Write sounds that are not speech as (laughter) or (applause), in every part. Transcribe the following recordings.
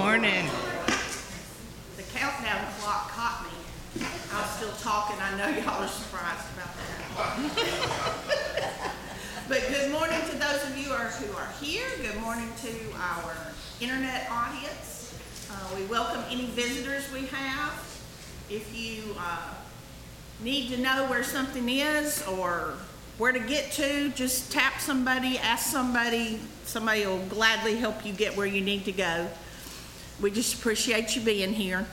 morning. The countdown clock caught me. I was still talking. I know y'all are surprised about that. (laughs) But good morning to those of you who are here. Good morning to our internet audience. Uh, We welcome any visitors we have. If you uh, need to know where something is or where to get to, just tap somebody, ask somebody. Somebody will gladly help you get where you need to go. We just appreciate you being here.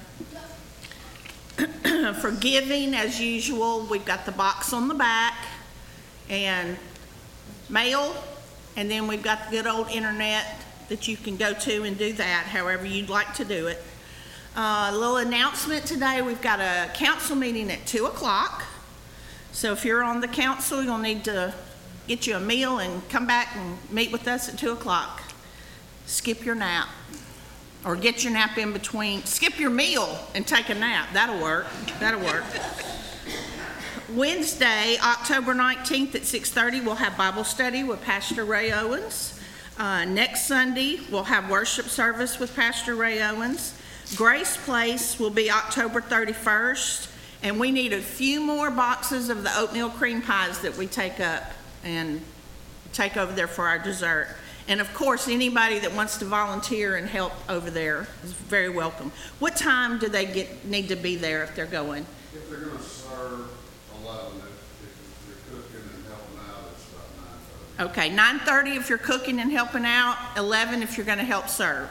(clears throat) For giving, as usual, we've got the box on the back and mail, and then we've got the good old internet that you can go to and do that however you'd like to do it. Uh, a little announcement today, we've got a council meeting at 2 o'clock. So if you're on the council, you'll need to get you a meal and come back and meet with us at 2 o'clock. Skip your nap, or get your nap in between, skip your meal and take a nap. That'll work, that'll work. Wednesday, October 19th at 6:30, we'll have Bible study with Pastor Ray Owens. Uh, Next Sunday, we'll have worship service with Pastor Ray Owens. Grace Place will be October 31st, and we need a few more boxes of the oatmeal cream pies that we take up and take over there for our dessert. And of course, anybody that wants to volunteer and help over there is very welcome. What time do they get, need to be there if they're going? If they're gonna serve eleven, if, if you're cooking and helping out, it's about nine thirty. Okay, nine thirty if you're cooking and helping out, eleven if you're gonna help serve.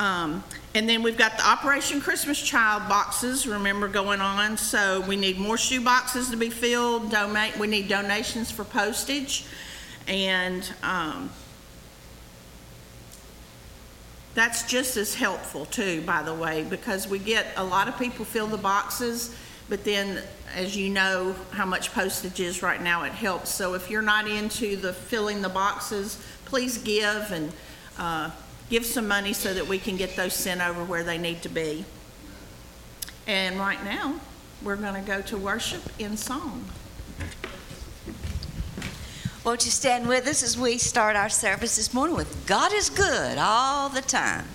Um, and then we've got the Operation Christmas Child boxes, remember going on, so we need more shoe boxes to be filled, donate, we need donations for postage. And, um, that's just as helpful too, by the way, because we get, a lot of people fill the boxes, but then, as you know, how much postage is right now, it helps. So if you're not into the filling the boxes, please give and, uh, give some money so that we can get those sent over where they need to be. And right now, we're gonna go to worship in song. Won't you stand with us as we start our service this morning with God is good all the time.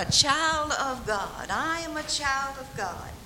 A child of God. I am a child of God.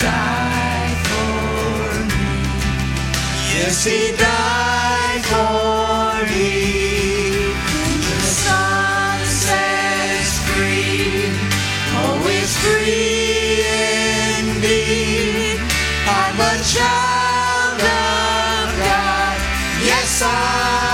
Died for me. Yes, he died for me. The Son sets free. Oh, it's free indeed. I'm a child of God. Yes, I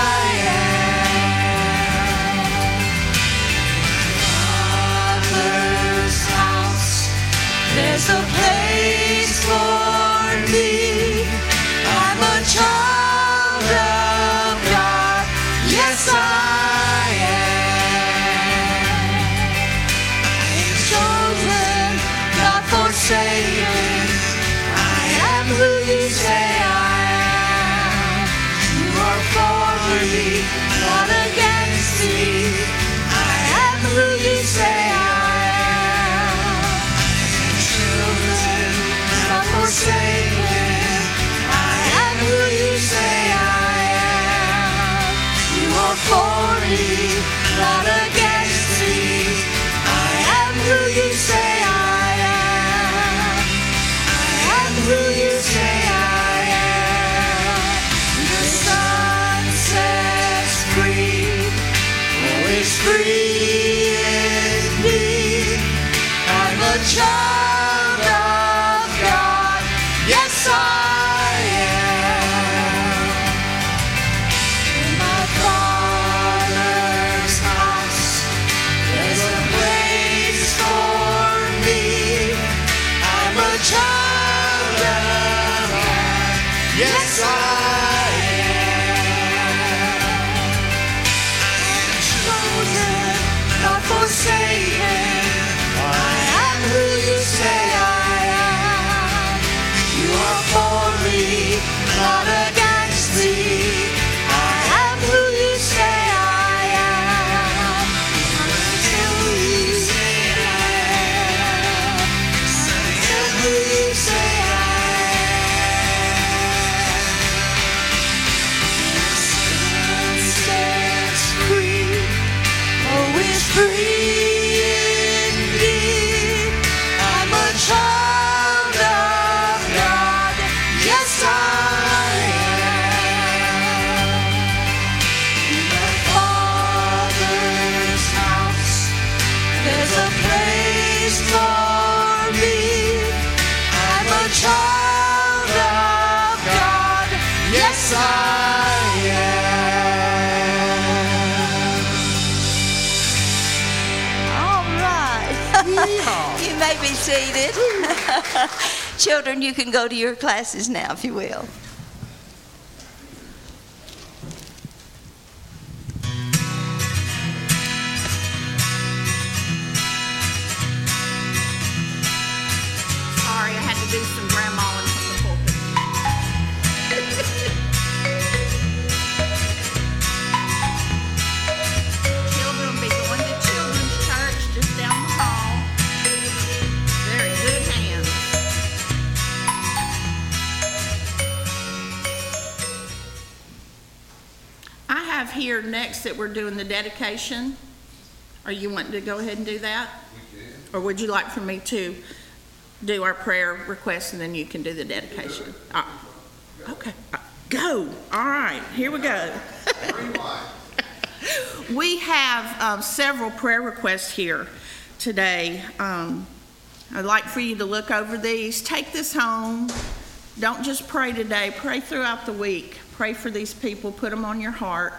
(laughs) Children, you can go to your classes now, if you will. Next that we're doing the dedication. Are you wanting to go ahead and do that? We can. Or would you like for me to do our prayer request and then you can do the dedication? Ah, Okay, Uh, go. All right, here we go. Green light. (laughs) We have um, several prayer requests here today. Um, I'd like for you to look over these. Take this home. Don't just pray today, pray throughout the week. Pray for these people, put them on your heart.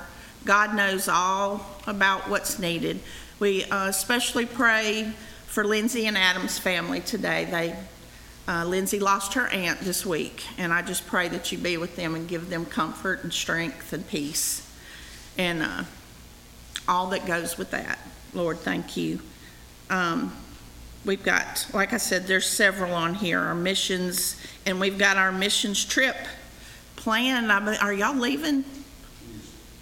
God knows all about what's needed. We uh, especially pray for Lindsay and Adam's family today. They, uh, Lindsay lost her aunt this week, and I just pray that you be with them and give them comfort and strength and peace. And uh, all that goes with that. Lord, thank you. Um, we've got, like I said, there's several on here, our missions, and we've got our missions trip planned. Are y'all leaving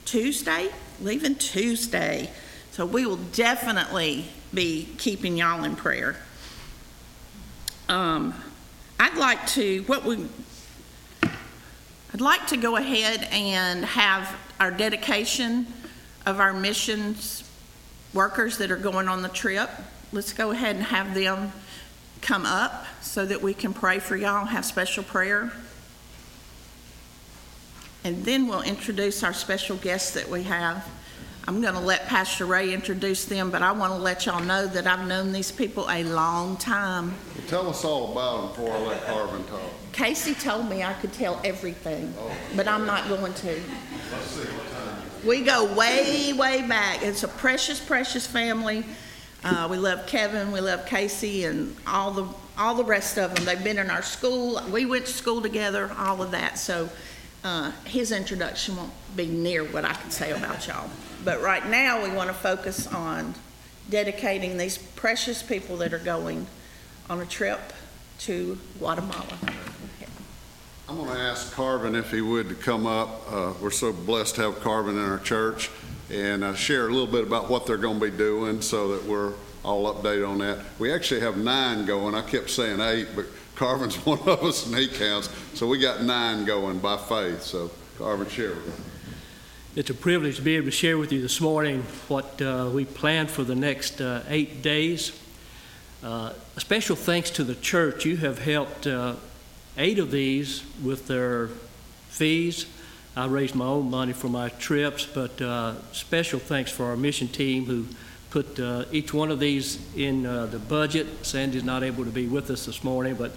Tuesday? Leaving Tuesday. So we will definitely be keeping y'all in prayer. Um, I'd like to, what we, I'd like to go ahead and have our dedication of our missions workers that are going on the trip. Let's go ahead and have them come up so that we can pray for y'all, have special prayer. And then we'll introduce our special guests that we have. I'm going to let Pastor Ray introduce them, but I want to let y'all know that I've known these people a long time. Well, Tell us all about them before I let Carvin talk. Casey told me I could tell everything, but I'm not going to. Let's see, what time? We go way, way back. It's a precious, precious family. Uh, we love Kevin, we love Casey, and all the all the rest of them. They've been in our school. We went to school together. All of that. So uh, his introduction won't be near what I can say about y'all. But right now, we want to focus on dedicating these precious people that are going on a trip to Guatemala. I'm going to ask Carvin if he would to come up. Uh, We're so blessed to have Carvin in our church and uh, share a little bit about what they're going to be doing so that we're all updated on that. We actually have nine going. I kept saying eight, but Carvin's (laughs) one of us and he counts. So we got nine going by faith. So Carvin, share with. It's a privilege to be able to share with you this morning what uh, we plan for the next uh, eight days. Uh, a special thanks to the church. You have helped uh, eight of these with their fees. I raised my own money for my trips, but uh, special thanks for our mission team who put uh, each one of these in uh, the budget. Sandy's not able to be with us this morning, but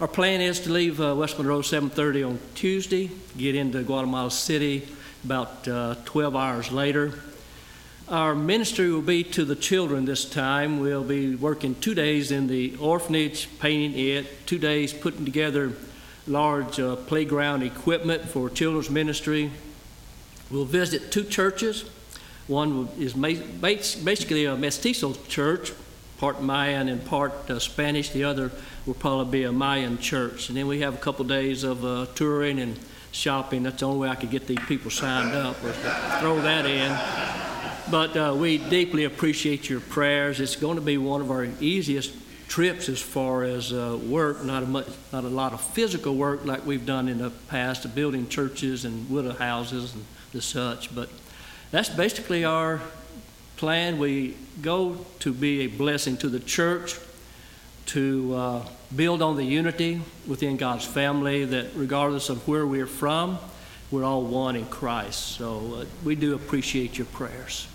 our plan is to leave uh, West Monroe 7:30 on Tuesday, get into Guatemala City about uh, 12 hours later. Our ministry will be to the children this time. We'll be working two days in the orphanage, painting it, two days putting together large uh, playground equipment for children's ministry. We'll visit two churches. One is basically a mestizo church, part Mayan and part uh, Spanish. The other will probably be a Mayan church. And then we have a couple days of uh, touring and shopping. That's the only way I could get these people signed up was to throw that in. But uh, we deeply appreciate your prayers. It's going to be one of our easiest trips as far as uh, work, not a, much, not a lot of physical work like we've done in the past, building churches and widow houses and the such. But that's basically our plan. We go to be a blessing to the church, to uh, build on the unity within God's family, that regardless of where we're from, we're all one in Christ. So uh, we do appreciate your prayers.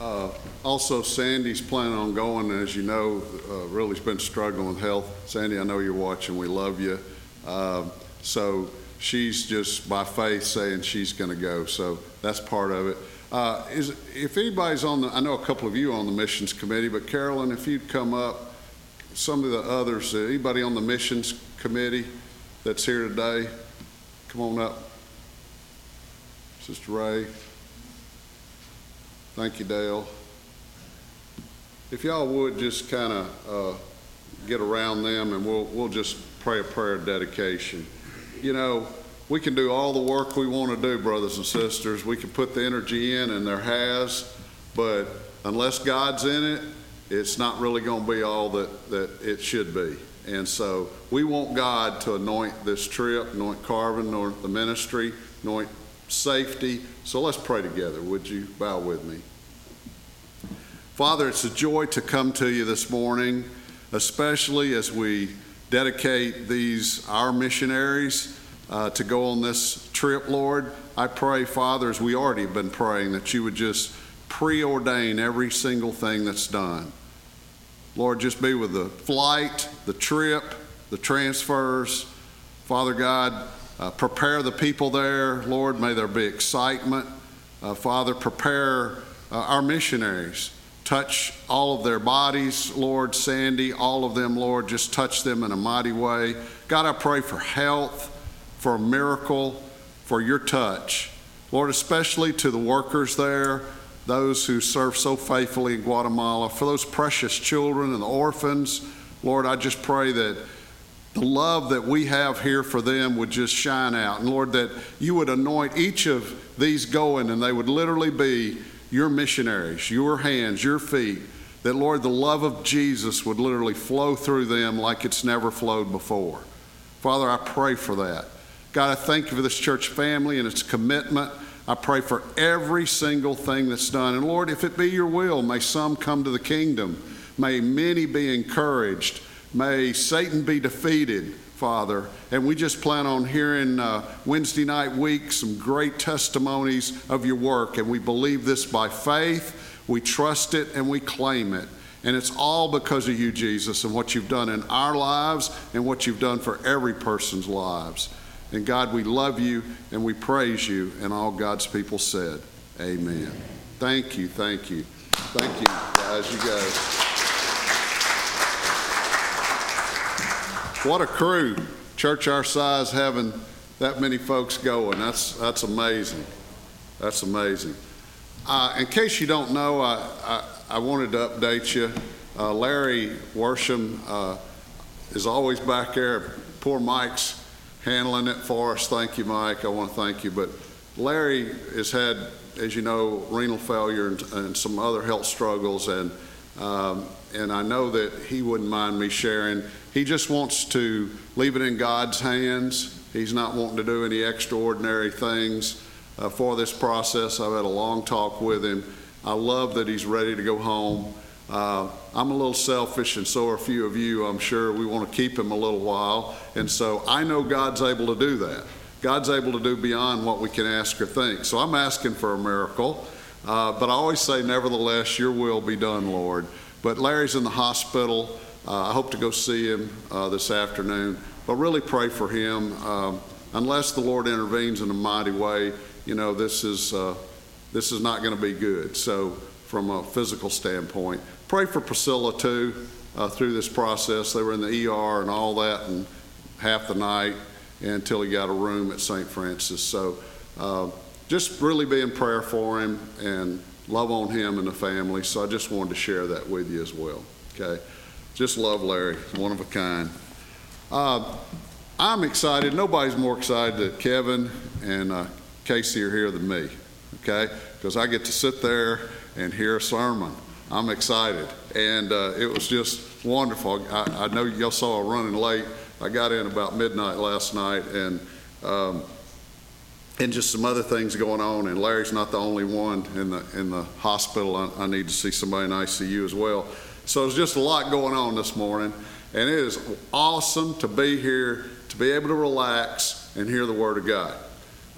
Uh, Also, Sandy's planning on going, as you know, uh, really's been struggling with health. Sandy, I know you're watching, we love you. Uh, So she's just by faith saying she's going to go, so that's part of it. Uh, Is, if anybody's on the, I know a couple of you on the missions committee, but Carolyn, if you'd come up, some of the others, uh, anybody on the missions committee that's here today, come on up. Sister Ray. Thank you, Dale. If y'all would just kind of uh, get around them and we'll, we'll just pray a prayer of dedication. You know, we can do all the work we want to do, brothers and sisters. We can put the energy in, and there has, but unless God's in it, it's not really going to be all that, that it should be. And so we want God to anoint this trip, anoint Carvin, anoint the ministry, anoint safety. So let's pray together. Would you bow with me? Father, it's a joy to come to you this morning, especially as we dedicate these, our missionaries, uh, to go on this trip, Lord. I pray, Father, as we already have been praying, that you would just preordain every single thing that's done. Lord, just be with the flight, the trip, the transfers. Father God, uh, prepare the people there. Lord, may there be excitement. Uh, Father, prepare uh, our missionaries. Touch all of their bodies, Lord. Sandy, all of them, Lord, just touch them in a mighty way. God, I pray for health, for a miracle, for your touch. Lord, especially to the workers there, those who serve so faithfully in Guatemala, for those precious children and the orphans. Lord, I just pray that the love that we have here for them would just shine out. And Lord, that you would anoint each of these going and they would literally be your missionaries, your hands, your feet. That, Lord, the love of Jesus would literally flow through them like it's never flowed before. Father, I pray for that. God, I thank you for this church family and its commitment. I pray for every single thing that's done. And Lord, if it be your will, may some come to the kingdom. May many be encouraged. May Satan be defeated, Father. And we just plan on hearing uh, Wednesday night week some great testimonies of your work. And we believe this by faith. We trust it and we claim it. And it's all because of you, Jesus, and what you've done in our lives and what you've done for every person's lives. And God, we love you and we praise you. And all God's people said, Amen. Thank you, thank you. Thank you, guys. You guys. What a crew. Church our size having that many folks going. That's, that's amazing. That's amazing. Uh, in case you don't know, I, I, I wanted to update you. Uh, Larry Worsham uh, is always back there. Poor Mike's handling it for us. Thank you, Mike. I want to thank you. But Larry has had, as you know, renal failure and, and some other health struggles, and um, and I know that he wouldn't mind me sharing. He just wants to leave it in God's hands. He's not wanting to do any extraordinary things uh, for this process. I've had a long talk with him. I love that he's ready to go home. Uh, I'm a little selfish, and so are a few of you. I'm sure we want to keep him a little while. And so I know God's able to do that. God's able to do beyond what we can ask or think. So I'm asking for a miracle. Uh, but I always say, nevertheless, your will be done, Lord. But Larry's in the hospital. Uh, I hope to go see him uh, this afternoon. But really pray for him. Um, unless the Lord intervenes in a mighty way, you know, this is, uh, this is not going to be good. So, from a physical standpoint, pray for Priscilla too uh, through this process. They were in the ER and all that, and half the night until he got a room at St. Francis. So, uh, just really be in prayer for him and love on him and the family. So I just wanted to share that with you as well. Okay. Just love Larry, one of a kind. Uh, I'm excited. Nobody's more excited than Kevin and uh, Casey are here than me. Okay. Because I get to sit there and hear a sermon. I'm excited. And uh, it was just wonderful. I, I know y'all saw I running late. I got in about midnight last night and um, and just some other things going on. And Larry's not the only one in the in the hospital. I, I, need to see somebody in ICU as well. So there's just a lot going on this morning, and it is awesome to be here to be able to relax and hear the Word of God.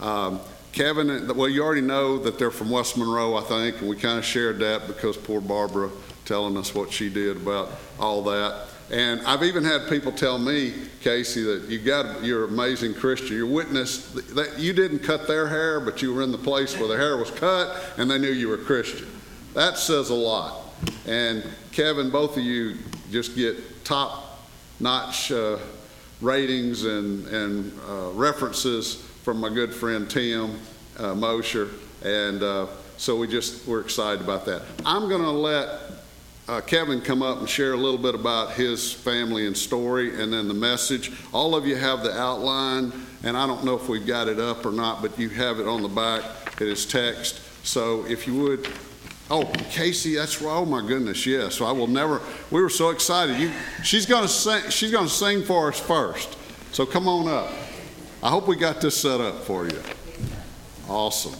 Um, Kevin, well, you already know that they're from West Monroe, I think, and we kind of shared that because poor Barbara telling us what she did about all that. And I've even had people tell me, Casey, that you got you're an amazing Christian. You're witness that you didn't cut their hair, but you were in the place where their hair was cut, and they knew you were Christian. That says a lot. And Kevin, both of you just get top-notch uh, ratings and and uh, references from my good friend Tim uh, Mosher, and uh, so we just we're excited about that. I'm going to let uh, Kevin come up and share a little bit about his family and story and then the message. All of you have the outline, and I don't know if we've got it up or not, but you have it on the back. It is text. So if you would, oh, Casey, that's right. Oh my goodness, yes. I will never. We were so excited. You, she's to sing. She's to sing for us first. So come on up. I hope we got this set up for you. Awesome.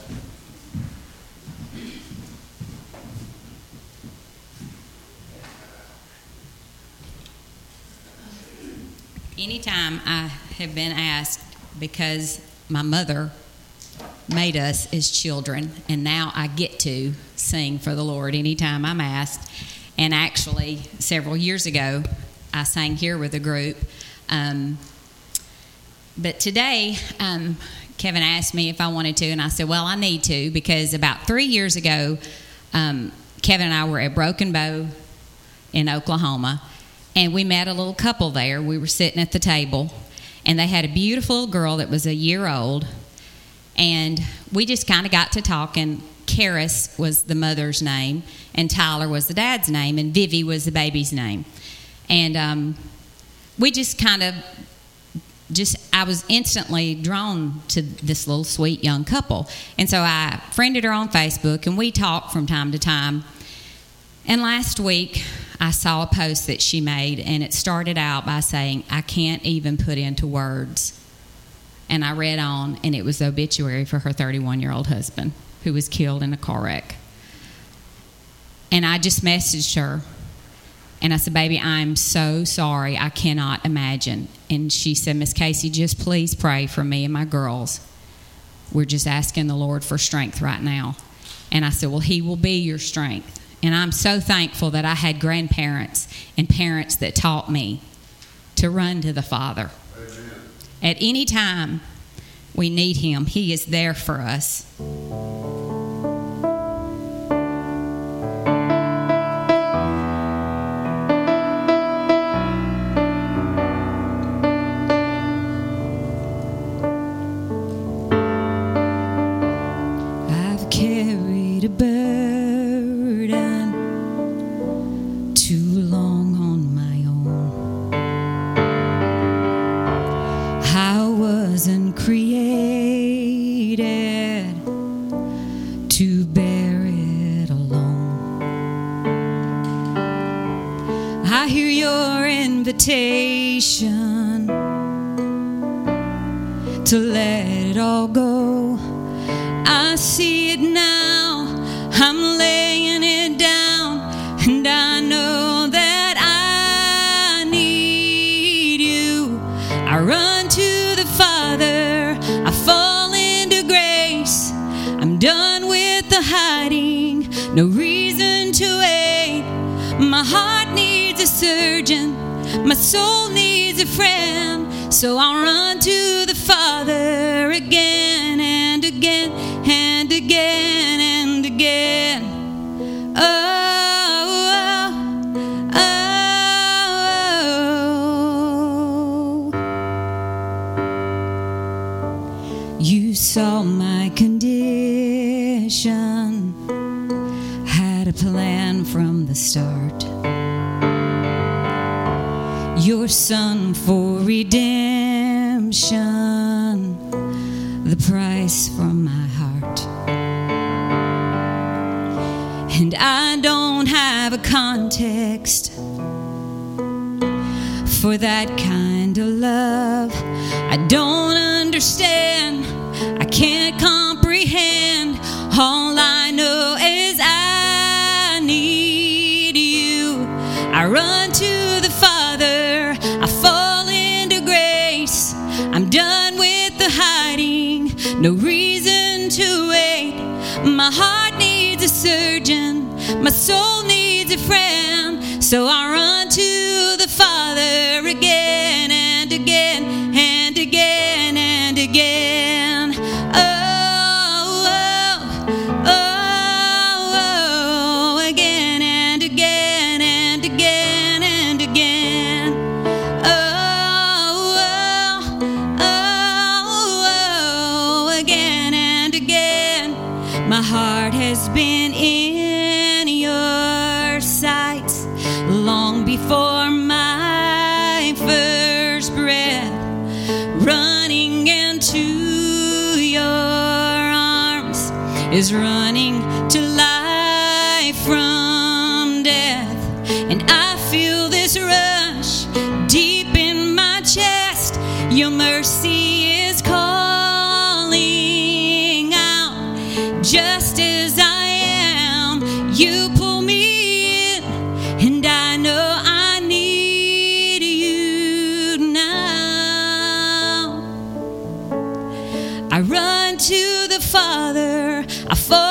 Anytime I have been asked because my mother made us as children, and now I get to sing for the Lord anytime I'm asked. And actually, several years ago, I sang here with a group. Um, but today, um, Kevin asked me if I wanted to, and I said, Well, I need to because about three years ago, um, Kevin and I were at Broken Bow in Oklahoma, and we met a little couple there. We were sitting at the table, and they had a beautiful girl that was a year old, and we just kind of got to talking. Karis was the mother's name, and Tyler was the dad's name, and Vivi was the baby's name. And um, we just kind of just I was instantly drawn to this little sweet young couple. And so I friended her on Facebook and we talk from time to time. And last week I saw a post that she made and it started out by saying, I can't even put into words. And I read on and it was the obituary for her 31 year old husband who was killed in a car wreck. And I just messaged her and I said, Baby, I'm so sorry. I cannot imagine. And she said, Miss Casey, just please pray for me and my girls. We're just asking the Lord for strength right now. And I said, Well, He will be your strength. And I'm so thankful that I had grandparents and parents that taught me to run to the Father. Amen. At any time we need Him, He is there for us. Invitation to let it all go. I see it now. I'm laying my soul needs a friend. So I'll run to the Father again and again and again and again. Oh, oh, oh. You saw my condition, your son for redemption, the price from my heart. And I don't have a context for that kind of love. I don't understand, I can't comprehend. All my soul needs a friend. So I run to the Father is running I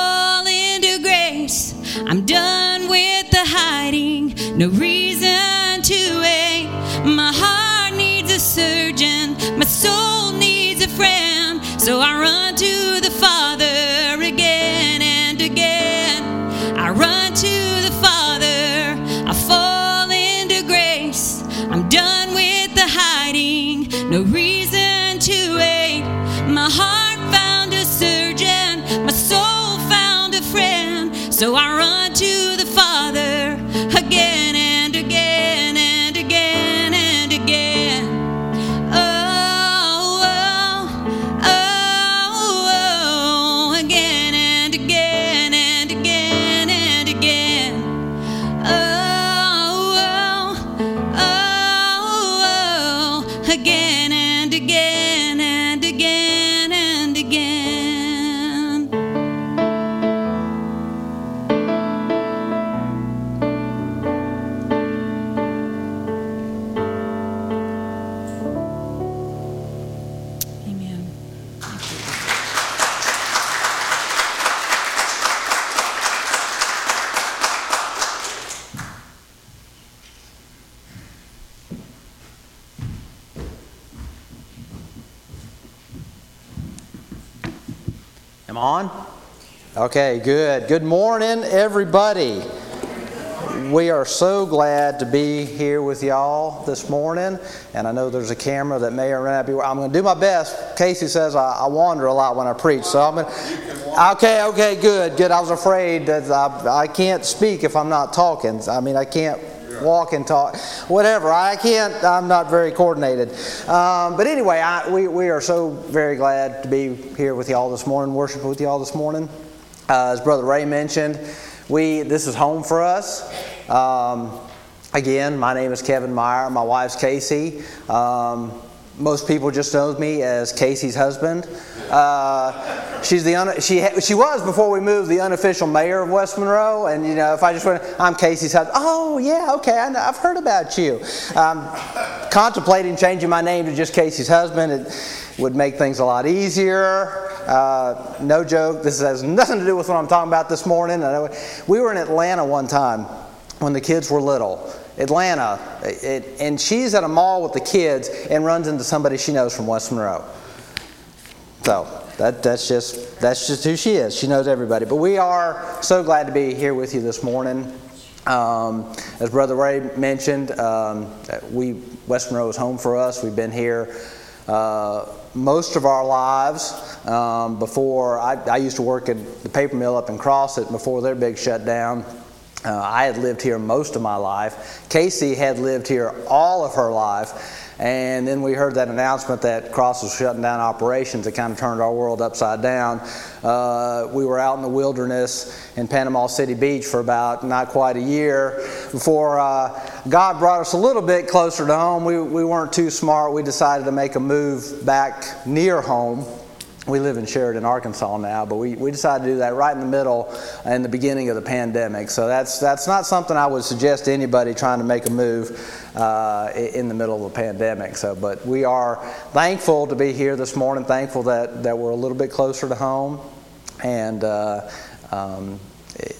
Okay, good. Good morning, everybody. We are so glad to be here with y'all this morning, and I know there's a camera that may or may not be. I'm going to do my best. Casey says I, I wander a lot when I preach, so I'm going to. Okay, okay, good, good. I was afraid that I, I can't speak if I'm not talking. I mean, I can't walk and talk, whatever. I can't, I'm not very coordinated. Um, but anyway, I, we, we are so very glad to be here with y'all this morning, worship with y'all this morning. Uh, as Brother Ray mentioned, we this is home for us. Um, again, my name is Kevin Meyer. My wife's Casey. Um, most people just know me as Casey's husband. Uh, she's the un- she ha- she was before we moved the unofficial mayor of West Monroe, and you know if I just went, I'm Casey's husband. Oh yeah, okay, I I've heard about you. Um, contemplating changing my name to just Casey's husband. It would make things a lot easier. Uh, no joke. This has nothing to do with what I'm talking about this morning. We were in Atlanta one time when the kids were little. Atlanta, it, and she's at a mall with the kids and runs into somebody she knows from West Monroe. So that, that's just that's just who she is. She knows everybody. But we are so glad to be here with you this morning. Um, as Brother Ray mentioned, um, we West Monroe is home for us. We've been here uh, most of our lives. Um, before I, I used to work at the paper mill up in Crossett before their big shutdown. Uh, I had lived here most of my life. Casey had lived here all of her life. And then we heard that announcement that Cross was shutting down operations. It kind of turned our world upside down. Uh, we were out in the wilderness in Panama City Beach for about not quite a year before uh, God brought us a little bit closer to home. We, we weren't too smart. We decided to make a move back near home. We live in Sheridan, Arkansas now, but we, we decided to do that right in the middle in the beginning of the pandemic. So that's, that's not something I would suggest to anybody trying to make a move uh, in the middle of a pandemic. So, but we are thankful to be here this morning, thankful that, that we're a little bit closer to home. And uh, um,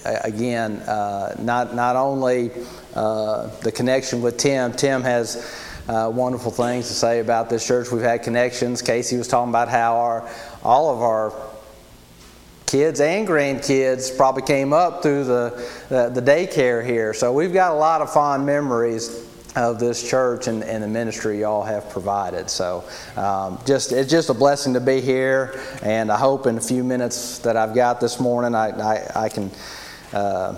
again, uh, not, not only uh, the connection with Tim, Tim has uh, wonderful things to say about this church. We've had connections. Casey was talking about how our all of our kids and grandkids probably came up through the, the, daycare here. So we've got a lot of fond memories of this church and, and the ministry y'all have provided. So um, just it's just a blessing to be here, and I hope in a few minutes that I've got this morning, I, I, I can uh,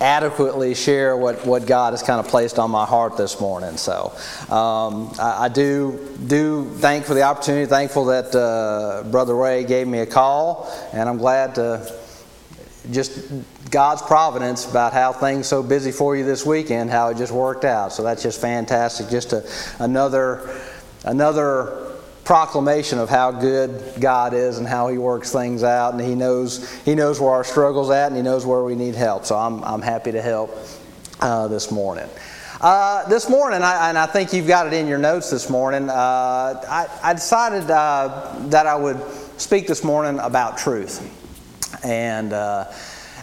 adequately share what, what God has kind of placed on my heart this morning. So um, I, I do do thank for the opportunity. Thankful that uh, Brother Ray gave me a call, and I'm glad to just God's providence about how things so busy for you this weekend, how it just worked out. So that's just fantastic. Just a, another another proclamation of how good God is and how He works things out, and He knows He knows where our struggles at, and He knows where we need help. So I'm I'm happy to help uh, this morning. Uh, this morning, I, and I think you've got it in your notes this morning. Uh, I, I, decided uh, that I would speak this morning about truth, and uh,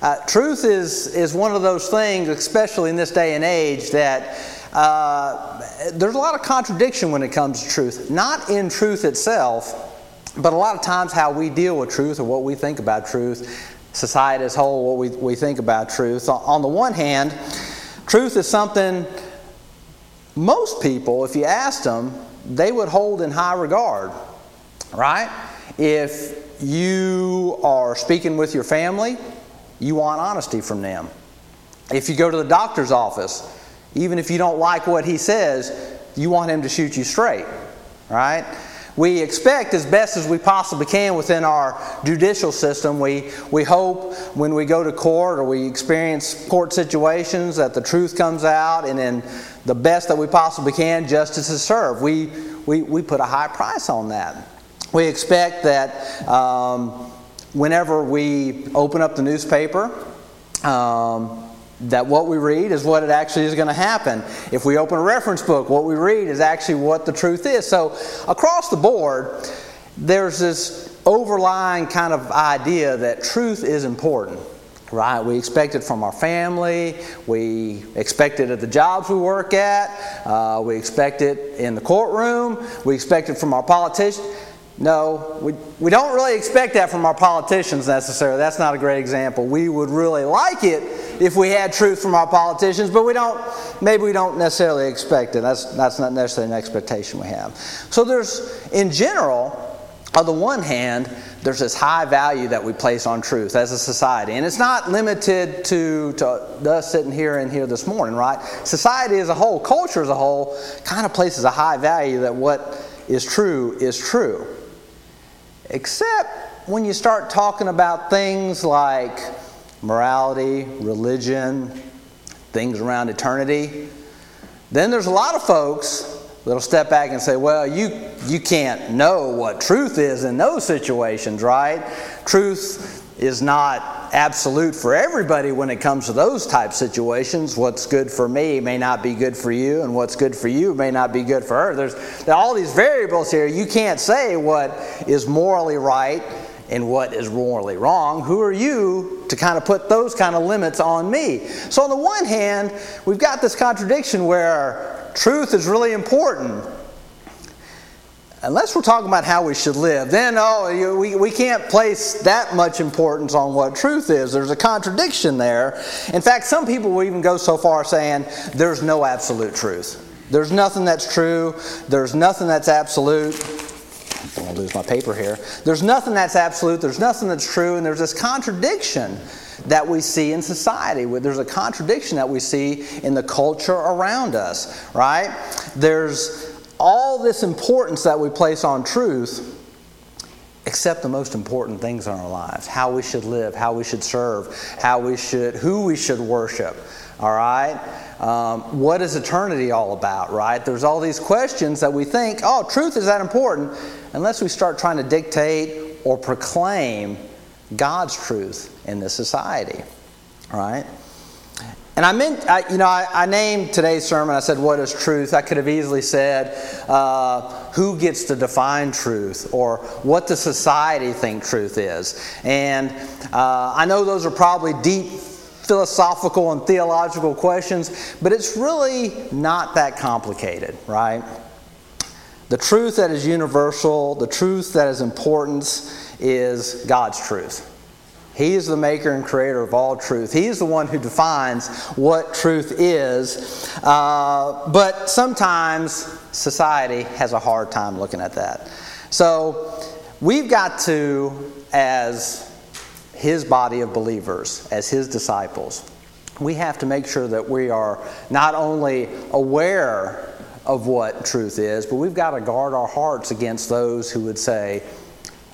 Uh, truth is, is one of those things, especially in this day and age, that uh, there's a lot of contradiction when it comes to truth. Not in truth itself, but a lot of times how we deal with truth or what we think about truth, society as a whole, what we, we think about truth. On the one hand, truth is something most people, if you asked them, they would hold in high regard, right? If you are speaking with your family, you want honesty from them. If you go to the doctor's office, even if you don't like what he says, you want him to shoot you straight, right? We expect as best as we possibly can within our judicial system. We, we hope when we go to court or we experience court situations that the truth comes out and in the best that we possibly can, justice is served. We, we, we put a high price on that. We expect that um, whenever we open up the newspaper, um, that what we read is what it actually is going to happen. If we open a reference book, what we read is actually what the truth is. So, across the board, there's this overlying kind of idea that truth is important. Right? We expect it from our family. We expect it at the jobs we work at. Uh, we expect it in the courtroom. We expect it from our politicians. No, we, we don't really expect that from our politicians necessarily. That's not a great example. We would really like it if we had truth from our politicians, but we don't, maybe we don't necessarily expect it. That's, that's not necessarily an expectation we have. So there's, in general, on the one hand, there's this high value that we place on truth as a society. And it's not limited to, to us sitting here and here this morning, right? Society as a whole, culture as a whole, kind of places a high value that what is true is true. Except when you start talking about things like morality, religion, things around eternity, then there's a lot of folks that'll step back and say, well, you, you can't know what truth is in those situations, right? Truth is not absolute for everybody when it comes to those type situations. What's good for me may not be good for you, and what's good for you may not be good for her. There's all these variables here. You can't say what is morally right and what is morally wrong. Who are you to kind of put those kind of limits on me? So, on the one hand, we've got this contradiction where truth is really important unless we're talking about how we should live, then oh, we, we can't place that much importance on what truth is. There's a contradiction there. In fact, some people will even go so far saying there's no absolute truth. There's nothing that's true. There's nothing that's absolute. I'm going to lose my paper here. There's nothing that's absolute. There's nothing that's true. And there's this contradiction that we see in society. There's a contradiction that we see in the culture around us, right? There's all this importance that we place on truth, except the most important things in our lives how we should live, how we should serve, how we should, who we should worship. All right? Um, what is eternity all about, right? There's all these questions that we think, oh, truth is that important, unless we start trying to dictate or proclaim God's truth in this society, right? And I meant, I, you know, I, I, named today's sermon, I said, What is truth? I could have easily said, uh, Who gets to define truth? Or what does society think truth is? And uh, I know those are probably deep philosophical and theological questions, but it's really not that complicated, right? The truth that is universal, the truth that is important, is God's truth. He is the maker and creator of all truth. He is the one who defines what truth is. Uh, but sometimes society has a hard time looking at that. So we've got to, as his body of believers, as his disciples, we have to make sure that we are not only aware of what truth is, but we've got to guard our hearts against those who would say,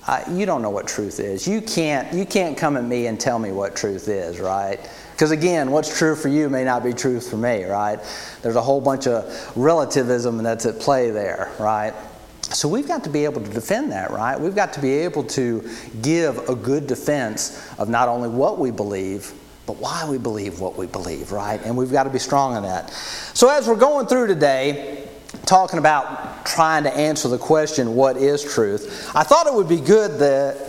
uh, you don't know what truth is. You can't, you can't come at me and tell me what truth is, right? Because again, what's true for you may not be true for me, right? There's a whole bunch of relativism that's at play there, right? So we've got to be able to defend that, right? We've got to be able to give a good defense of not only what we believe, but why we believe what we believe, right? And we've got to be strong in that. So as we're going through today, talking about trying to answer the question, what is truth, I thought it would be good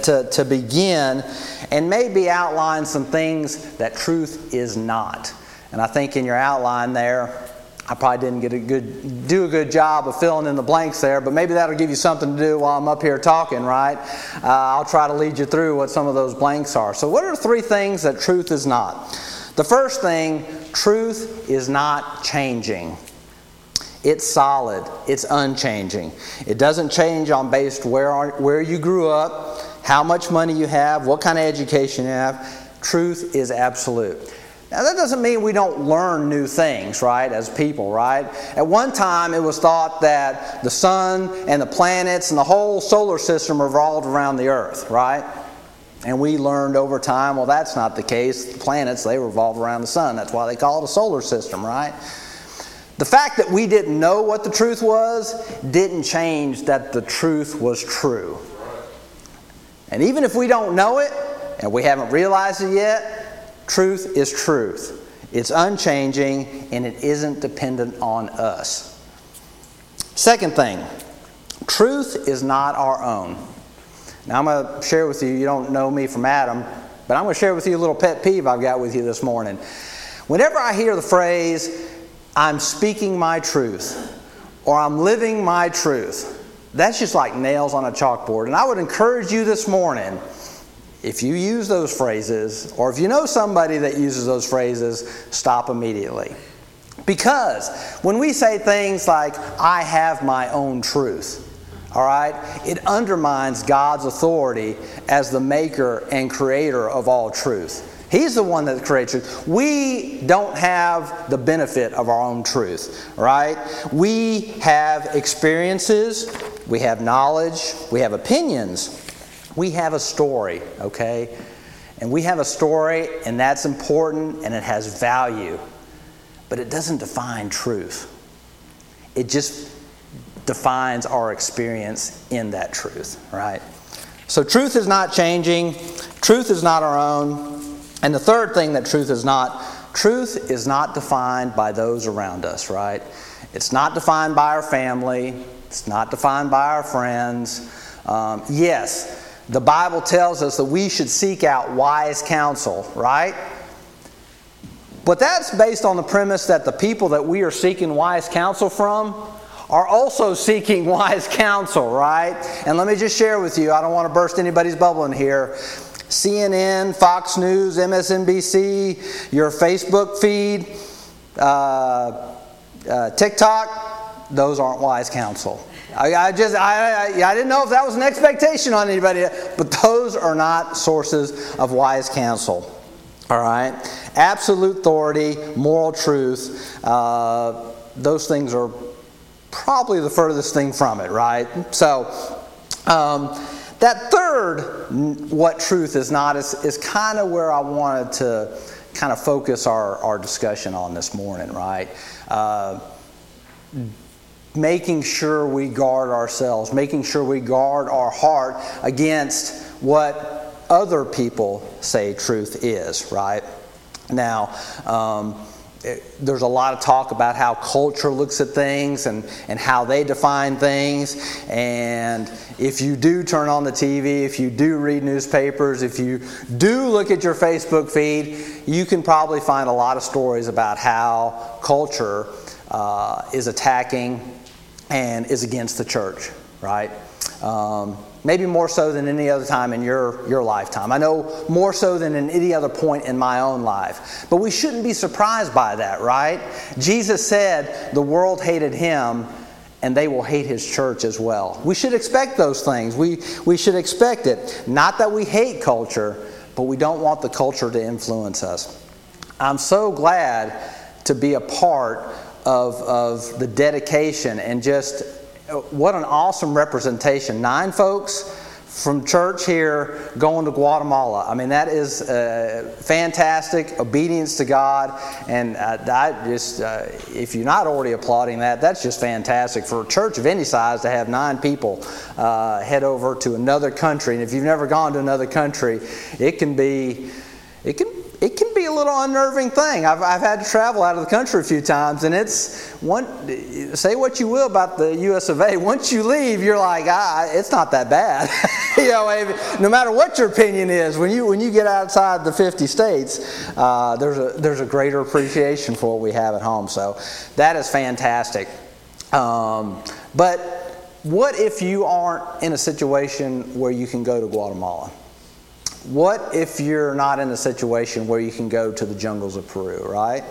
to, to begin and maybe outline some things that truth is not. And I think in your outline there, I probably didn't get a good, do a good job of filling in the blanks there, but maybe that'll give you something to do while I'm up here talking, right? Uh, I'll try to lead you through what some of those blanks are. So, what are three things that truth is not? The first thing, truth is not changing. It's solid. It's unchanging. It doesn't change on based where where you grew up, how much money you have, what kind of education you have. Truth is absolute. Now, that doesn't mean we don't learn new things, right, as people, right? At one time, it was thought that the sun and the planets and the whole solar system revolved around the earth, right? And we learned over time, well, that's not the case. The planets, they revolve around the sun. That's why they call it a solar system, right? The fact that we didn't know what the truth was didn't change that the truth was true. And even if we don't know it and we haven't realized it yet, Truth is truth. It's unchanging and it isn't dependent on us. Second thing, truth is not our own. Now, I'm going to share with you, you don't know me from Adam, but I'm going to share with you a little pet peeve I've got with you this morning. Whenever I hear the phrase, I'm speaking my truth, or I'm living my truth, that's just like nails on a chalkboard. And I would encourage you this morning if you use those phrases, or if you know somebody that uses those phrases, stop immediately. Because when we say things like, I have my own truth, all right, it undermines God's authority as the maker and creator of all truth. He's the one that creates truth. We don't have the benefit of our own truth, right? We have experiences, we have knowledge, we have opinions, we have a story, okay? And we have a story, and that's important and it has value, but it doesn't define truth. It just defines our experience in that truth, right? So, truth is not changing, truth is not our own. And the third thing that truth is not truth is not defined by those around us, right? It's not defined by our family, it's not defined by our friends. Um, yes, the Bible tells us that we should seek out wise counsel, right? But that's based on the premise that the people that we are seeking wise counsel from are also (laughs) seeking wise counsel, right? And let me just share with you, I don't want to burst anybody's bubble in here. CNN, Fox News, MSNBC, your Facebook feed, uh, uh, TikTok, those aren't wise counsel. I, I just I, I, I, didn't know if that was an expectation on anybody, but those are not sources of wise counsel. All right, absolute authority, moral truth. Uh, those things are probably the furthest thing from it. Right. So. Um, that third, what truth is not, is, is kind of where I wanted to kind of focus our, our discussion on this morning, right? Uh, making sure we guard ourselves, making sure we guard our heart against what other people say truth is, right? Now, um, it, there's a lot of talk about how culture looks at things and, and how they define things. And if you do turn on the TV, if you do read newspapers, if you do look at your Facebook feed, you can probably find a lot of stories about how culture uh, is attacking and is against the church, right? Um, maybe more so than any other time in your, your lifetime. I know more so than in any other point in my own life. But we shouldn't be surprised by that, right? Jesus said the world hated him and they will hate his church as well. We should expect those things. We, we should expect it. Not that we hate culture, but we don't want the culture to influence us. I'm so glad to be a part of, of the dedication and just what an awesome representation. Nine folks from church here going to Guatemala. I mean, that is uh, fantastic obedience to God. And uh, I just, uh, if you're not already applauding that, that's just fantastic for a church of any size to have nine people uh, head over to another country. And if you've never gone to another country, it can be, it can it can be a little unnerving thing. I've, I've had to travel out of the country a few times, and it's one. Say what you will about the U.S. of A. Once you leave, you're like, ah, it's not that bad. (laughs) you know, no matter what your opinion is, when you when you get outside the 50 states, uh, there's a there's a greater appreciation for what we have at home. So that is fantastic. Um, but what if you aren't in a situation where you can go to Guatemala? What if you're not in a situation where you can go to the jungles of Peru, right?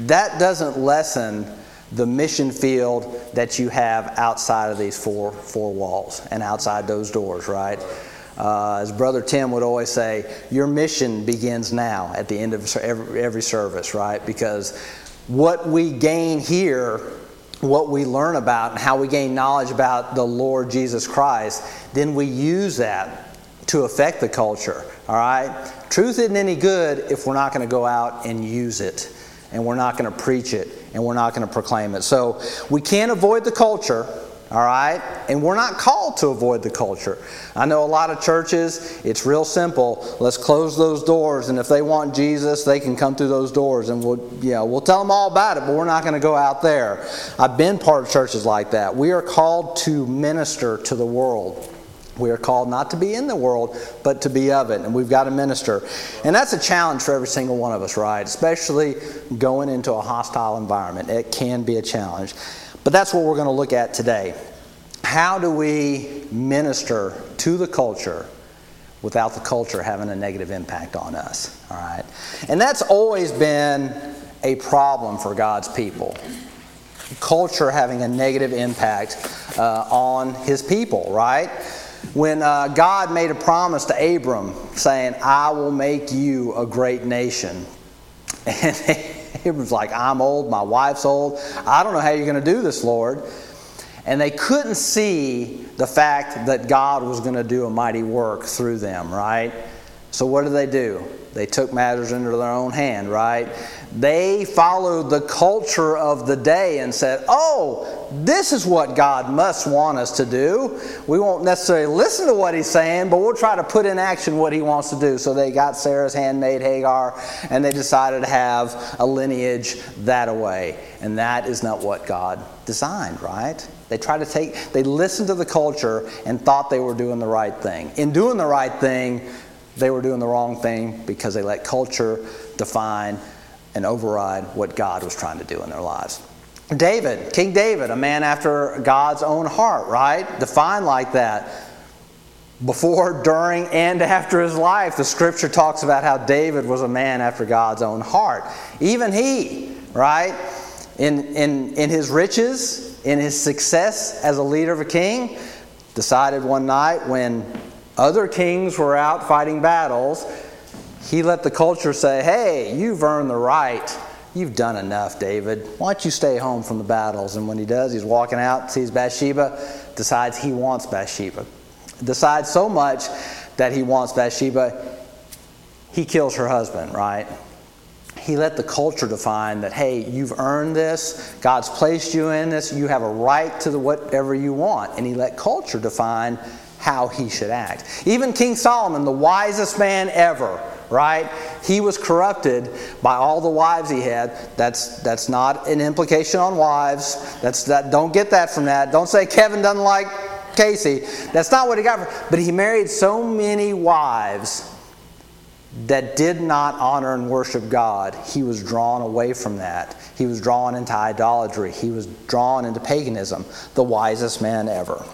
That doesn't lessen the mission field that you have outside of these four, four walls and outside those doors, right? Uh, as Brother Tim would always say, your mission begins now at the end of every, every service, right? Because what we gain here, what we learn about, and how we gain knowledge about the Lord Jesus Christ, then we use that to affect the culture. All right? Truth isn't any good if we're not going to go out and use it, and we're not going to preach it, and we're not going to proclaim it. So we can't avoid the culture. All right? And we're not called to avoid the culture. I know a lot of churches, it's real simple. Let's close those doors, and if they want Jesus, they can come through those doors, and we'll, you know, we'll tell them all about it, but we're not going to go out there. I've been part of churches like that. We are called to minister to the world. We are called not to be in the world, but to be of it. And we've got to minister. And that's a challenge for every single one of us, right? Especially going into a hostile environment. It can be a challenge. But that's what we're going to look at today. How do we minister to the culture without the culture having a negative impact on us? All right. And that's always been a problem for God's people. Culture having a negative impact uh, on his people, right? When uh, God made a promise to Abram, saying, I will make you a great nation. (laughs) And Abram's like, I'm old, my wife's old. I don't know how you're going to do this, Lord. And they couldn't see the fact that God was going to do a mighty work through them, right? So what did they do? They took matters into their own hand, right? They followed the culture of the day and said, Oh, this is what God must want us to do. We won't necessarily listen to what He's saying, but we'll try to put in action what He wants to do. So they got Sarah's handmaid Hagar and they decided to have a lineage that away. And that is not what God designed, right? They tried to take, they listened to the culture and thought they were doing the right thing. In doing the right thing, they were doing the wrong thing because they let culture define and override what God was trying to do in their lives. David, King David, a man after God's own heart, right? Defined like that. Before, during, and after his life, the scripture talks about how David was a man after God's own heart. Even he, right? In, in, in his riches, in his success as a leader of a king, decided one night when other kings were out fighting battles. He let the culture say, Hey, you've earned the right. You've done enough, David. Why don't you stay home from the battles? And when he does, he's walking out, sees Bathsheba, decides he wants Bathsheba. Decides so much that he wants Bathsheba, he kills her husband, right? He let the culture define that, hey, you've earned this, God's placed you in this, you have a right to the whatever you want. And he let culture define how he should act. Even King Solomon, the wisest man ever, right? He was corrupted by all the wives he had. That's that's not an implication on wives. That's that don't get that from that. Don't say Kevin doesn't like Casey. That's not what he got from. But he married so many wives that did not honor and worship God, he was drawn away from that. He was drawn into idolatry. He was drawn into paganism, the wisest man ever.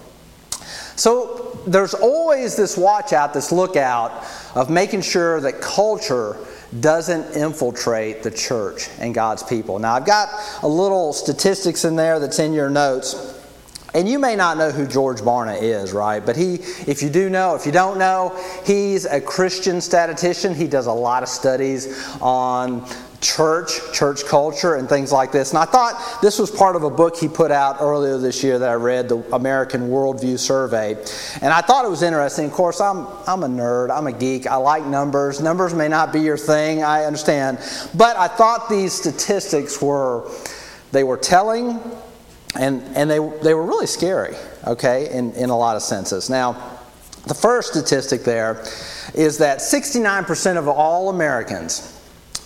So there's always this watch out, this lookout of making sure that culture doesn't infiltrate the church and God's people. Now, I've got a little statistics in there that's in your notes. And you may not know who George Barna is, right? But he, if you do know, if you don't know, he's a Christian statistician. He does a lot of studies on church, church culture, and things like this. And I thought this was part of a book he put out earlier this year that I read, the American Worldview Survey. And I thought it was interesting. Of course, I'm, I'm a nerd, I'm a geek, I like numbers. Numbers may not be your thing, I understand. But I thought these statistics were, they were telling and, and they, they were really scary, okay, in, in a lot of senses. Now, The first statistic there is that 69% of all Americans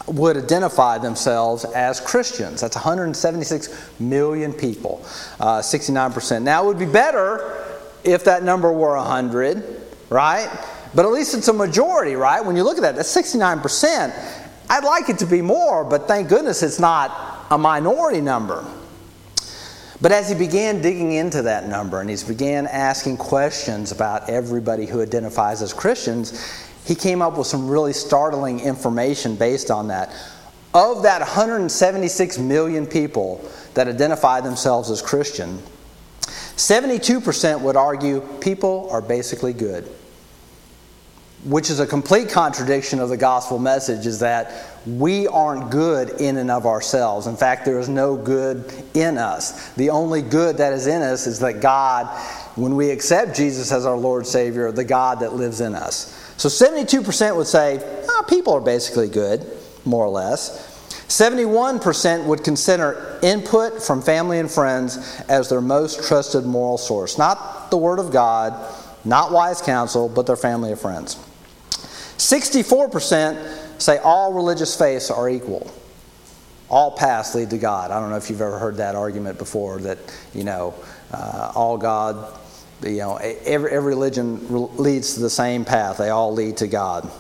would identify themselves as Christians. That's 176 million people, uh, 69%. Now, it would be better if that number were 100, right? But at least it's a majority, right? When you look at that, that's 69%. I'd like it to be more, but thank goodness it's not a minority number. But as he began digging into that number and he began asking questions about everybody who identifies as Christians, he came up with some really startling information based on that. Of that 176 million people that identify themselves as Christian, 72% would argue people are basically good. Which is a complete contradiction of the gospel message is that we aren't good in and of ourselves. In fact, there is no good in us. The only good that is in us is that God, when we accept Jesus as our Lord Savior, the God that lives in us. So 72% would say, oh, people are basically good, more or less. 71% would consider input from family and friends as their most trusted moral source. Not the Word of God, not wise counsel, but their family and friends. 64% say all religious faiths are equal. All paths lead to God. I don't know if you've ever heard that argument before that, you know, uh, all God, you know, every, every religion leads to the same path. They all lead to God.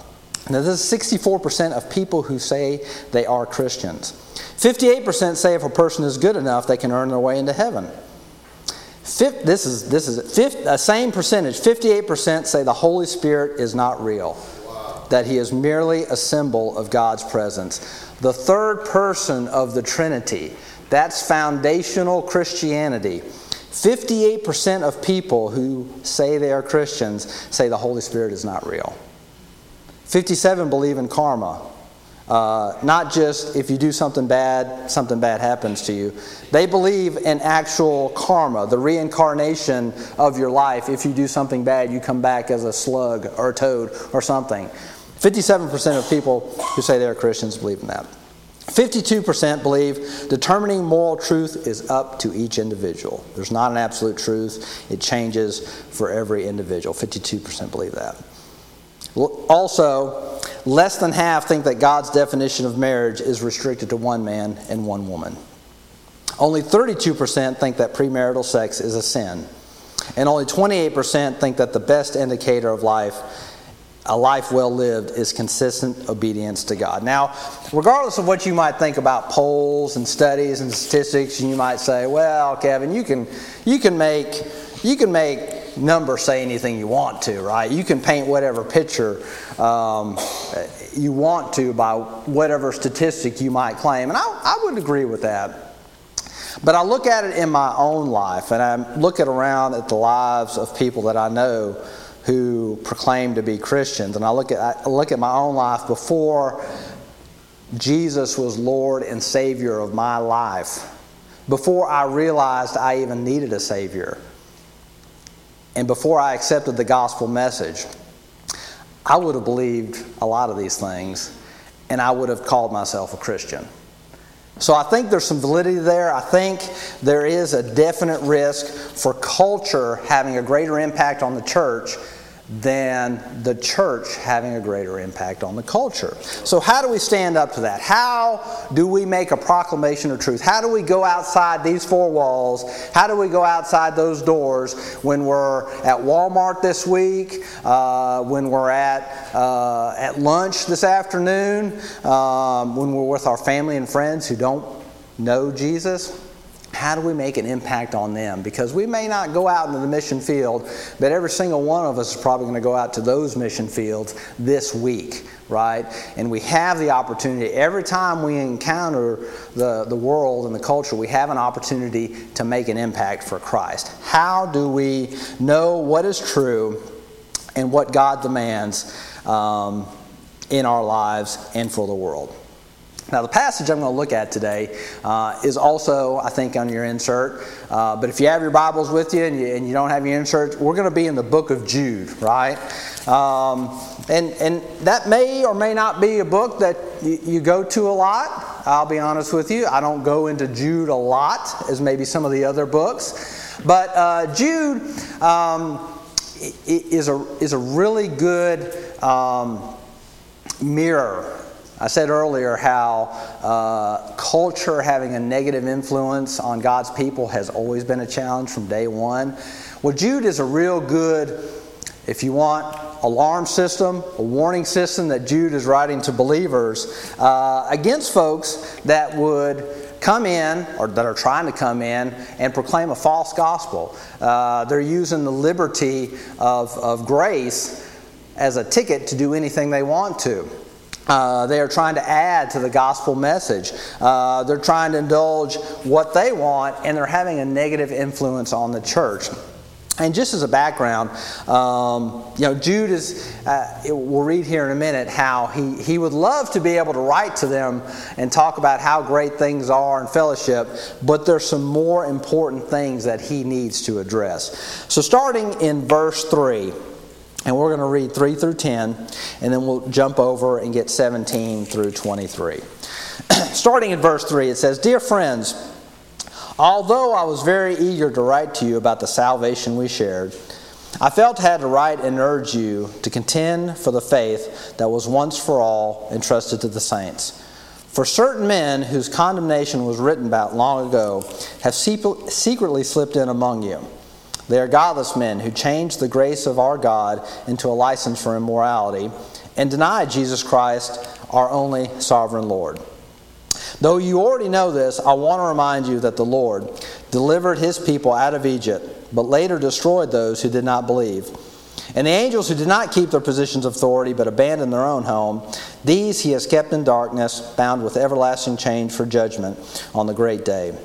Now, this is 64% of people who say they are Christians. 58% say if a person is good enough, they can earn their way into heaven. This is this is a same percentage. 58% say the Holy Spirit is not real that he is merely a symbol of God's presence. The third person of the Trinity, that's foundational Christianity. 58% of people who say they are Christians say the Holy Spirit is not real. 57 believe in karma. Uh, not just if you do something bad, something bad happens to you. They believe in actual karma, the reincarnation of your life. If you do something bad, you come back as a slug or a toad or something. 57% of people who say they are Christians believe in that. 52% believe determining moral truth is up to each individual. There's not an absolute truth, it changes for every individual. 52% believe that. Also, less than half think that God's definition of marriage is restricted to one man and one woman. Only 32% think that premarital sex is a sin. And only 28% think that the best indicator of life a life well lived is consistent obedience to God. Now, regardless of what you might think about polls and studies and statistics, you might say, "Well, Kevin, you can you can make you can make numbers say anything you want to, right? You can paint whatever picture um, you want to by whatever statistic you might claim." And I, I would agree with that. But I look at it in my own life, and I look at around at the lives of people that I know who proclaim to be Christians. And I look at, I look at my own life before Jesus was Lord and Savior of my life, before I realized I even needed a Savior, and before I accepted the gospel message. I would have believed a lot of these things, and I would have called myself a Christian. So I think there's some validity there. I think there is a definite risk for culture having a greater impact on the church than the church having a greater impact on the culture. So, how do we stand up to that? How do we make a proclamation of truth? How do we go outside these four walls? How do we go outside those doors when we're at Walmart this week, uh, when we're at, uh, at lunch this afternoon, um, when we're with our family and friends who don't know Jesus? How do we make an impact on them? Because we may not go out into the mission field, but every single one of us is probably going to go out to those mission fields this week, right? And we have the opportunity, every time we encounter the, the world and the culture, we have an opportunity to make an impact for Christ. How do we know what is true and what God demands um, in our lives and for the world? Now, the passage I'm going to look at today uh, is also, I think, on your insert. Uh, but if you have your Bibles with you and, you and, you don't have your insert, we're going to be in the book of Jude, right? Um, and, and that may or may not be a book that you, you go to a lot. I'll be honest with you. I don't go into Jude a lot, as maybe some of the other books. But uh, Jude. Um, is a, is a really good um, mirror. I said earlier how uh, culture having a negative influence on God's people has always been a challenge from day one. Well, Jude is a real good, if you want, alarm system, a warning system that Jude is writing to believers uh, against folks that would come in or that are trying to come in and proclaim a false gospel. Uh, they're using the liberty of, of grace as a ticket to do anything they want to. Uh, they are trying to add to the gospel message. Uh, they're trying to indulge what they want, and they're having a negative influence on the church. And just as a background, um, you know, Jude is, uh, we'll read here in a minute how he, he would love to be able to write to them and talk about how great things are in fellowship, but there's some more important things that he needs to address. So, starting in verse 3, and we're going to read 3 through 10, and then we'll jump over and get 17 through 23. (clears throat) Starting in verse 3, it says, Dear friends, although I was very eager to write to you about the salvation we shared, I felt I had to write and urge you to contend for the faith that was once for all entrusted to the saints. For certain men whose condemnation was written about long ago have secretly slipped in among you. They are godless men who change the grace of our God into a license for immorality and deny Jesus Christ, our only sovereign Lord. Though you already know this, I want to remind you that the Lord delivered his people out of Egypt, but later destroyed those who did not believe. And the angels who did not keep their positions of authority but abandoned their own home, these he has kept in darkness, bound with everlasting chains for judgment on the great day.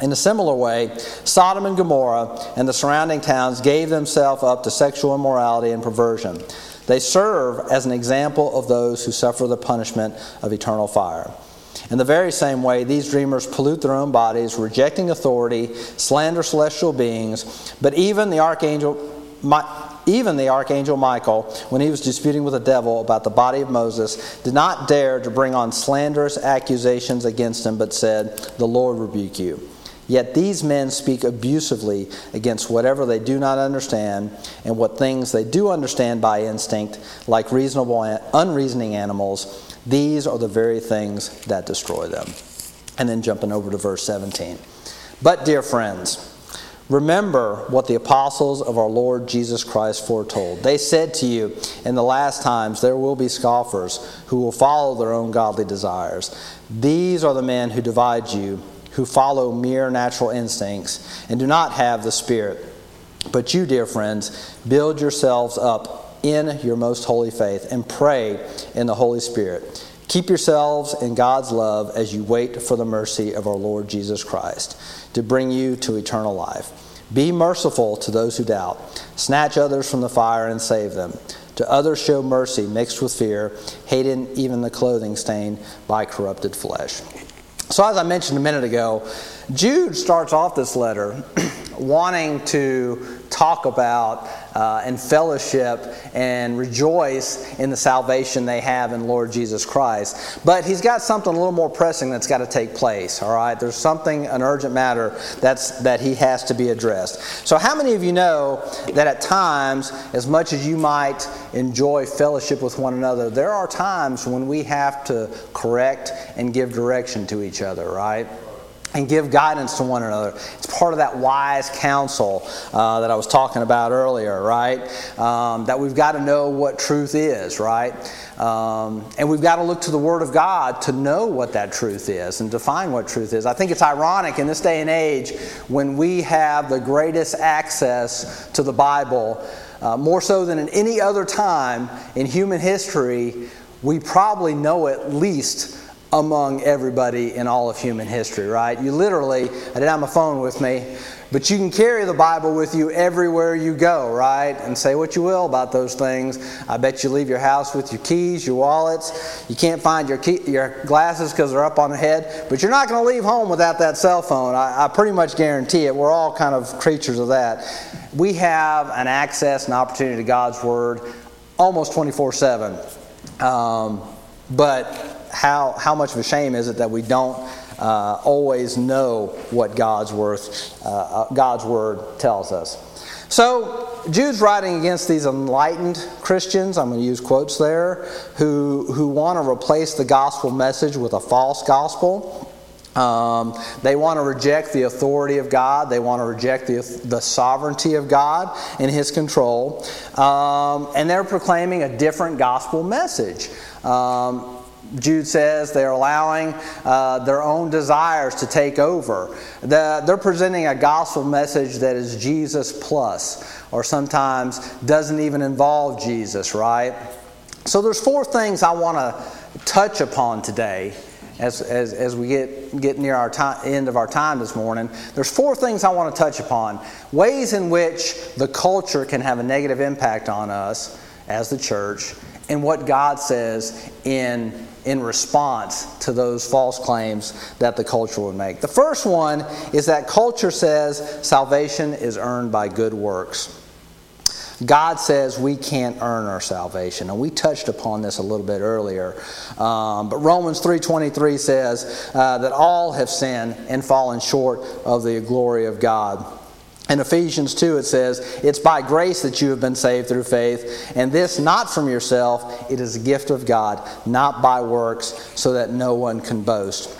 In a similar way, Sodom and Gomorrah and the surrounding towns gave themselves up to sexual immorality and perversion. They serve as an example of those who suffer the punishment of eternal fire. In the very same way, these dreamers pollute their own bodies, rejecting authority, slander celestial beings, but even the archangel even the archangel Michael, when he was disputing with the devil about the body of Moses, did not dare to bring on slanderous accusations against him, but said, The Lord rebuke you. Yet these men speak abusively against whatever they do not understand, and what things they do understand by instinct, like reasonable, unreasoning animals. These are the very things that destroy them. And then jumping over to verse 17. But, dear friends, Remember what the apostles of our Lord Jesus Christ foretold. They said to you, In the last times there will be scoffers who will follow their own godly desires. These are the men who divide you, who follow mere natural instincts, and do not have the Spirit. But you, dear friends, build yourselves up in your most holy faith and pray in the Holy Spirit. Keep yourselves in God's love as you wait for the mercy of our Lord Jesus Christ to bring you to eternal life. Be merciful to those who doubt. Snatch others from the fire and save them. To others show mercy mixed with fear, hating even the clothing stained by corrupted flesh. So, as I mentioned a minute ago, Jude starts off this letter (clears throat) wanting to talk about uh, and fellowship and rejoice in the salvation they have in Lord Jesus Christ. But he's got something a little more pressing that's got to take place, all right? There's something, an urgent matter that's, that he has to be addressed. So, how many of you know that at times, as much as you might enjoy fellowship with one another, there are times when we have to correct and give direction to each other, right? And give guidance to one another. It's part of that wise counsel uh, that I was talking about earlier, right? Um, that we've got to know what truth is, right? Um, and we've got to look to the Word of God to know what that truth is and define what truth is. I think it's ironic in this day and age when we have the greatest access to the Bible, uh, more so than in any other time in human history, we probably know at least among everybody in all of human history, right? You literally, I didn't have my phone with me, but you can carry the Bible with you everywhere you go, right? And say what you will about those things. I bet you leave your house with your keys, your wallets. You can't find your, key, your glasses because they're up on the head, but you're not going to leave home without that cell phone. I, I pretty much guarantee it. We're all kind of creatures of that. We have an access and opportunity to God's Word almost 24 7. Um, but how, how much of a shame is it that we don't uh, always know what God's, worth, uh, uh, God's Word tells us? So, Jude's writing against these enlightened Christians, I'm going to use quotes there, who, who want to replace the gospel message with a false gospel. Um, they want to reject the authority of God. They want to reject the, the sovereignty of God and His control. Um, and they're proclaiming a different gospel message. Um, Jude says they're allowing uh, their own desires to take over. The, they're presenting a gospel message that is Jesus plus, or sometimes doesn't even involve Jesus, right? So there's four things I want to touch upon today as, as, as we get, get near our time, end of our time this morning. There's four things I want to touch upon. Ways in which the culture can have a negative impact on us as the church, and what God says in in response to those false claims that the culture would make. The first one is that culture says salvation is earned by good works. God says we can't earn our salvation, and we touched upon this a little bit earlier. Um, but Romans three twenty three says uh, that all have sinned and fallen short of the glory of God. In Ephesians 2, it says, It's by grace that you have been saved through faith, and this not from yourself, it is a gift of God, not by works, so that no one can boast.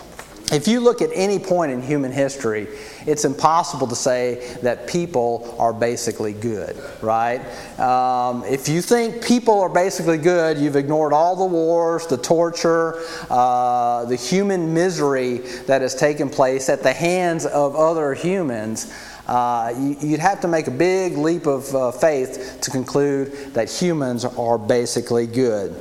If you look at any point in human history, it's impossible to say that people are basically good, right? Um, if you think people are basically good, you've ignored all the wars, the torture, uh, the human misery that has taken place at the hands of other humans. Uh, you'd have to make a big leap of uh, faith to conclude that humans are basically good.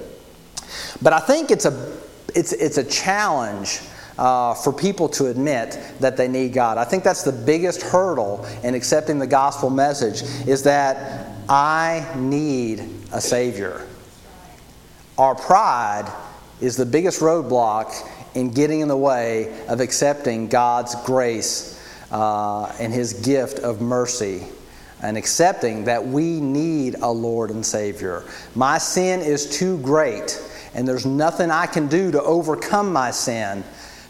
But I think it's a, it's, it's a challenge uh, for people to admit that they need God. I think that's the biggest hurdle in accepting the gospel message is that I need a Savior. Our pride is the biggest roadblock in getting in the way of accepting God's grace uh, and His gift of mercy and accepting that we need a Lord and Savior. My sin is too great, and there's nothing I can do to overcome my sin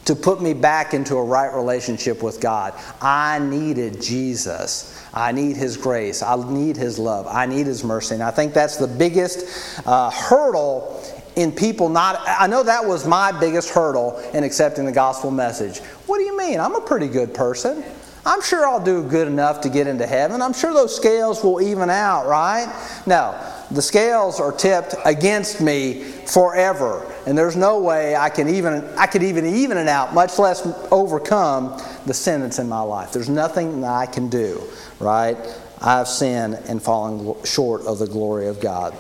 to put me back into a right relationship with God. I needed Jesus. I need His grace. I need His love. I need His mercy. And I think that's the biggest uh, hurdle in people not. I know that was my biggest hurdle in accepting the gospel message. What do you mean? I'm a pretty good person. I'm sure I'll do good enough to get into heaven. I'm sure those scales will even out, right? No, the scales are tipped against me forever and there's no way I can even I could even even it out, much less overcome the that's in my life. There's nothing that I can do, right? I've sinned and fallen short of the glory of God.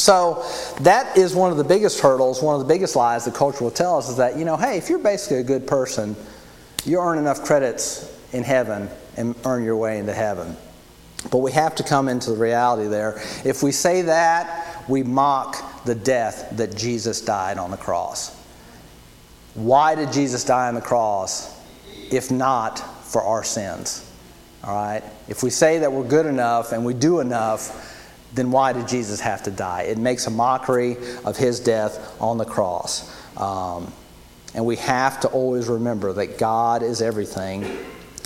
So that is one of the biggest hurdles, one of the biggest lies the culture will tell us is that, you know, hey, if you're basically a good person, you earn enough credits in heaven and earn your way into heaven. But we have to come into the reality there. If we say that, we mock the death that Jesus died on the cross. Why did Jesus die on the cross if not for our sins? All right? If we say that we're good enough and we do enough, then why did Jesus have to die? It makes a mockery of his death on the cross. Um, and we have to always remember that God is everything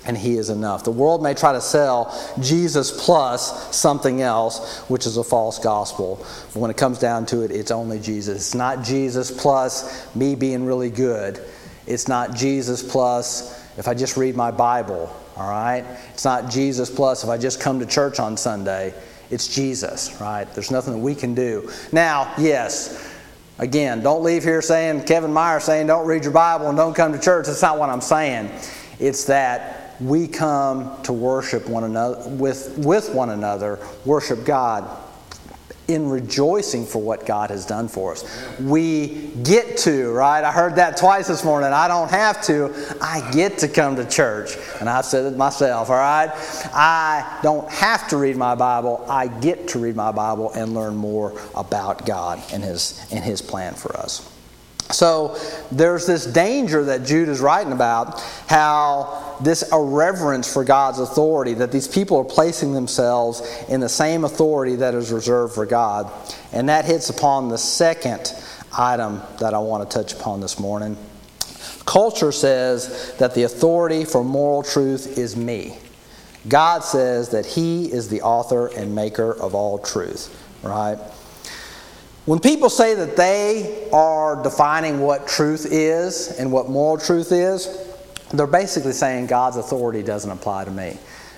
and He is enough. The world may try to sell Jesus plus something else, which is a false gospel. But when it comes down to it, it's only Jesus. It's not Jesus plus me being really good. It's not Jesus plus if I just read my Bible, all right? It's not Jesus plus if I just come to church on Sunday. It's Jesus, right? There's nothing that we can do. Now, yes, again, don't leave here saying, Kevin Meyer saying, don't read your Bible and don't come to church. That's not what I'm saying. It's that we come to worship one another with, with one another, worship God in rejoicing for what God has done for us. We get to, right? I heard that twice this morning. I don't have to. I get to come to church. And I've said it myself, all right? I don't have to read my Bible. I get to read my Bible and learn more about God and His, and his plan for us. So there's this danger that Jude is writing about how this irreverence for God's authority, that these people are placing themselves in the same authority that is reserved for God. And that hits upon the second item that I want to touch upon this morning. Culture says that the authority for moral truth is me. God says that He is the author and maker of all truth, right? When people say that they are defining what truth is and what moral truth is, they're basically saying God's authority doesn't apply to me.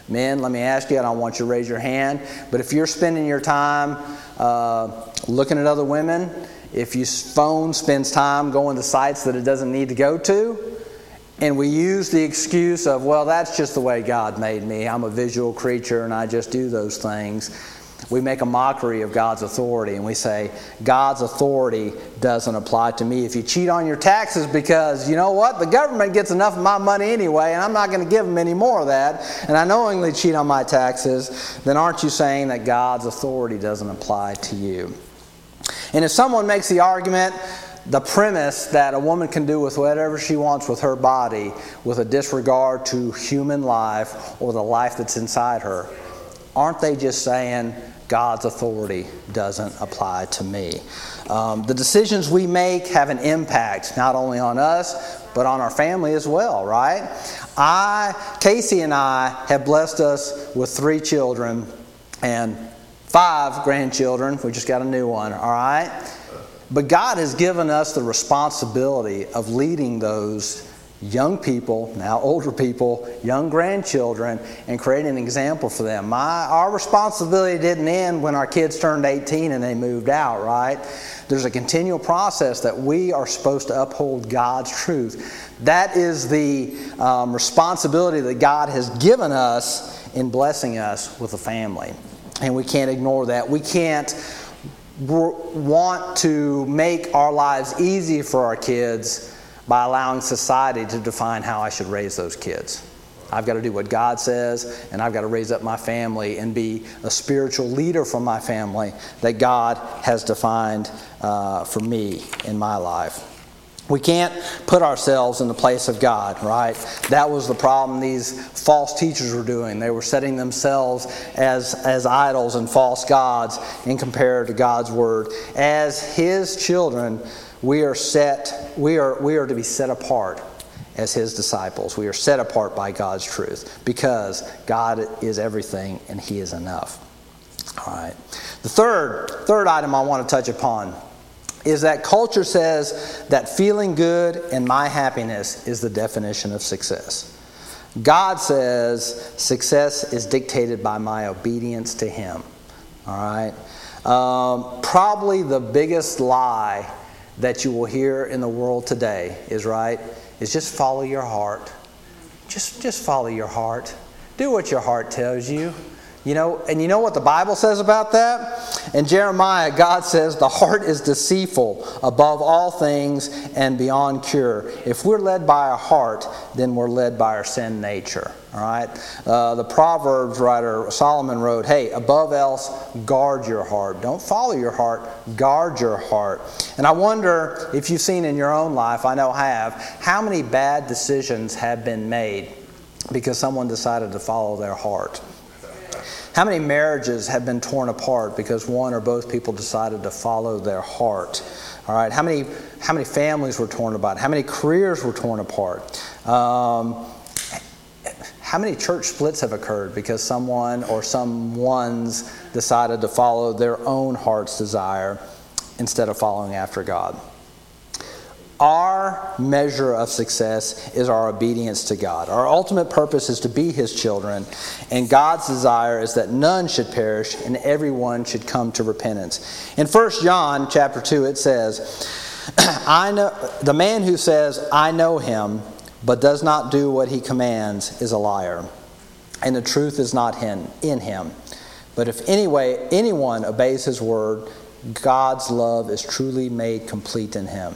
Men, let me ask you, I don't want you to raise your hand, but if you're spending your time uh, looking at other women, if your phone spends time going to sites that it doesn't need to go to, and we use the excuse of, well, that's just the way God made me. I'm a visual creature and I just do those things. We make a mockery of God's authority and we say, God's authority doesn't apply to me. If you cheat on your taxes because, you know what, the government gets enough of my money anyway and I'm not going to give them any more of that, and I knowingly cheat on my taxes, then aren't you saying that God's authority doesn't apply to you? And if someone makes the argument, the premise that a woman can do with whatever she wants with her body with a disregard to human life or the life that's inside her, aren't they just saying God's authority doesn't apply to me? Um, the decisions we make have an impact not only on us, but on our family as well, right? I, Casey and I have blessed us with three children and five grandchildren. We just got a new one, all right? But God has given us the responsibility of leading those young people, now older people, young grandchildren, and create an example for them. My, our responsibility didn't end when our kids turned 18 and they moved out, right? There's a continual process that we are supposed to uphold God's truth. That is the um, responsibility that God has given us in blessing us with a family. And we can't ignore that. We can't want to make our lives easy for our kids by allowing society to define how I should raise those kids. I've got to do what God says, and I've got to raise up my family and be a spiritual leader for my family that God has defined uh, for me in my life. We can't put ourselves in the place of God, right? That was the problem these false teachers were doing. They were setting themselves as, as idols and false gods in compared to God's word. As his children, we are set, we are, we are to be set apart as his disciples. We are set apart by God's truth because God is everything and he is enough. All right. The third, third item I want to touch upon is that culture says that feeling good and my happiness is the definition of success. God says success is dictated by my obedience to Him. All right? Um, probably the biggest lie that you will hear in the world today is right, is just follow your heart. Just, just follow your heart. Do what your heart tells you. You know, and you know what the Bible says about that? In Jeremiah, God says the heart is deceitful above all things and beyond cure. If we're led by our heart, then we're led by our sin nature. All right? Uh, the Proverbs writer Solomon wrote, Hey, above else, guard your heart. Don't follow your heart, guard your heart. And I wonder if you've seen in your own life, I know I have, how many bad decisions have been made because someone decided to follow their heart. How many marriages have been torn apart because one or both people decided to follow their heart? All right, how many how many families were torn apart? How many careers were torn apart? Um, how many church splits have occurred because someone or someone's decided to follow their own heart's desire instead of following after God? Our measure of success is our obedience to God. Our ultimate purpose is to be His children, and God's desire is that none should perish and everyone should come to repentance. In 1 John chapter 2, it says, (clears throat) I know the man who says, I know him, but does not do what he commands is a liar, and the truth is not in, in him. But if anyway anyone obeys his word, God's love is truly made complete in him.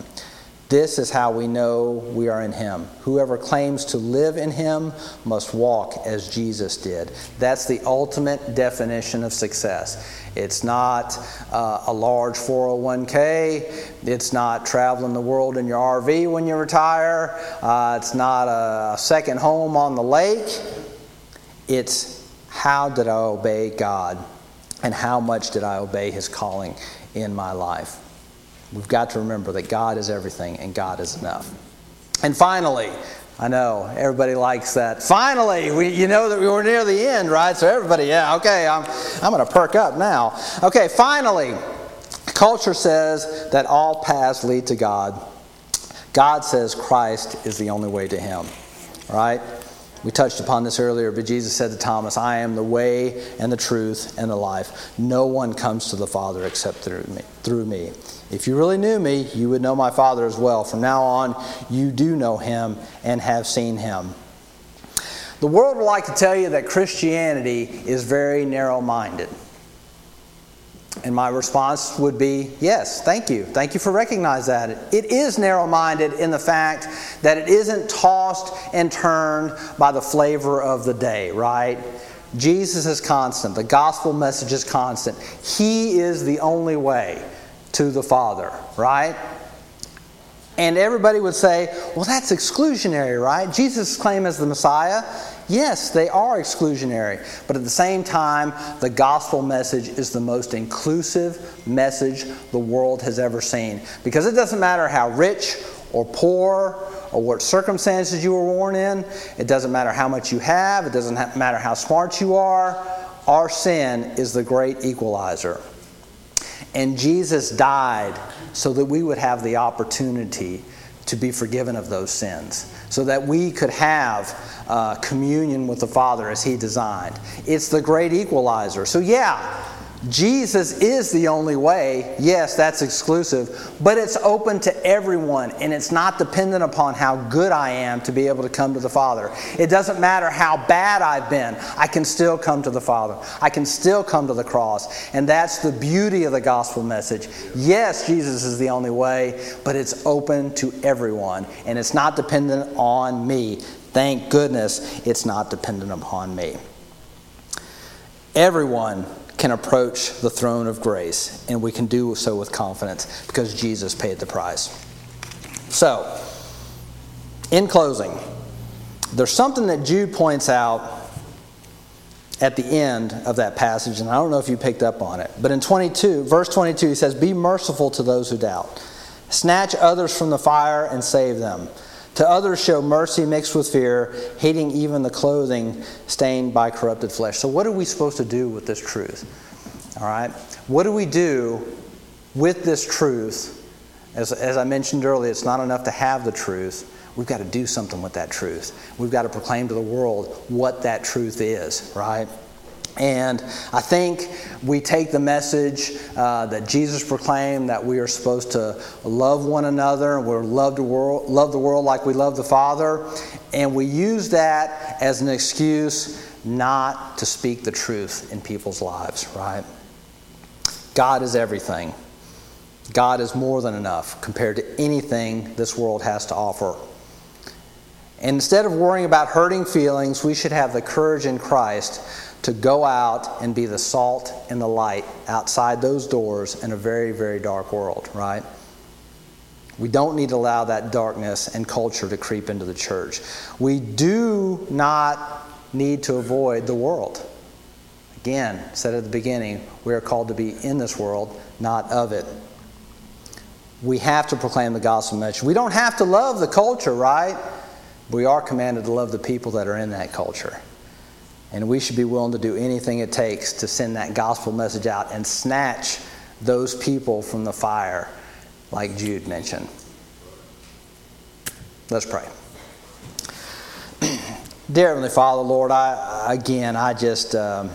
This is how we know we are in Him. Whoever claims to live in Him must walk as Jesus did. That's the ultimate definition of success. It's not uh, a large 401k. It's not traveling the world in your RV when you retire. Uh, it's not a second home on the lake. It's how did I obey God and how much did I obey His calling in my life? We've got to remember that God is everything and God is enough. And finally, I know everybody likes that. Finally, we, you know that we were near the end, right? So everybody, yeah, okay, I'm, I'm going to perk up now. Okay, finally, culture says that all paths lead to God. God says Christ is the only way to Him, right? We touched upon this earlier, but Jesus said to Thomas, I am the way and the truth and the life. No one comes to the Father except through me. Through me. If you really knew me, you would know my Father as well. From now on, you do know him and have seen him. The world would like to tell you that Christianity is very narrow minded. And my response would be yes, thank you. Thank you for recognizing that. It is narrow minded in the fact that it isn't tossed and turned by the flavor of the day, right? Jesus is constant. The gospel message is constant. He is the only way to the Father, right? And everybody would say, well, that's exclusionary, right? Jesus' claim as the Messiah, yes, they are exclusionary. But at the same time, the gospel message is the most inclusive message the world has ever seen. Because it doesn't matter how rich or poor or what circumstances you were born in, it doesn't matter how much you have, it doesn't matter how smart you are. Our sin is the great equalizer. And Jesus died so that we would have the opportunity to be forgiven of those sins, so that we could have uh, communion with the Father as He designed. It's the great equalizer. So, yeah, Jesus is the only way. Yes, that's exclusive, but it's open to everyone, and it's not dependent upon how good I am to be able to come to the Father. It doesn't matter how bad I've been, I can still come to the Father. I can still come to the cross, and that's the beauty of the gospel message. Yes, Jesus is the only way, but it's open to everyone, and it's not dependent on me. Thank goodness it's not dependent upon me. Everyone can approach the throne of grace, and we can do so with confidence because Jesus paid the price. So, in closing, there's something that Jude points out at the end of that passage, and I don't know if you picked up on it, but in 22, verse 22, he says, Be merciful to those who doubt, snatch others from the fire and save them. To others, show mercy mixed with fear, hating even the clothing stained by corrupted flesh. So, what are we supposed to do with this truth? All right? What do we do with this truth? As, as I mentioned earlier, it's not enough to have the truth. We've got to do something with that truth. We've got to proclaim to the world what that truth is, right? And I think we take the message uh, that Jesus proclaimed that we are supposed to love one another, we're love the world, love the world like we love the Father, and we use that as an excuse not to speak the truth in people's lives, right? God is everything. God is more than enough compared to anything this world has to offer. And instead of worrying about hurting feelings, we should have the courage in Christ to go out and be the salt and the light outside those doors in a very, very dark world, right? We don't need to allow that darkness and culture to creep into the church. We do not need to avoid the world. Again, said at the beginning, we are called to be in this world, not of it. We have to proclaim the gospel message. We don't have to love the culture, right? We are commanded to love the people that are in that culture. And we should be willing to do anything it takes to send that gospel message out and snatch those people from the fire, like Jude mentioned. Let's pray. (clears throat) Dear Heavenly Father, Lord, I again, I just. Um,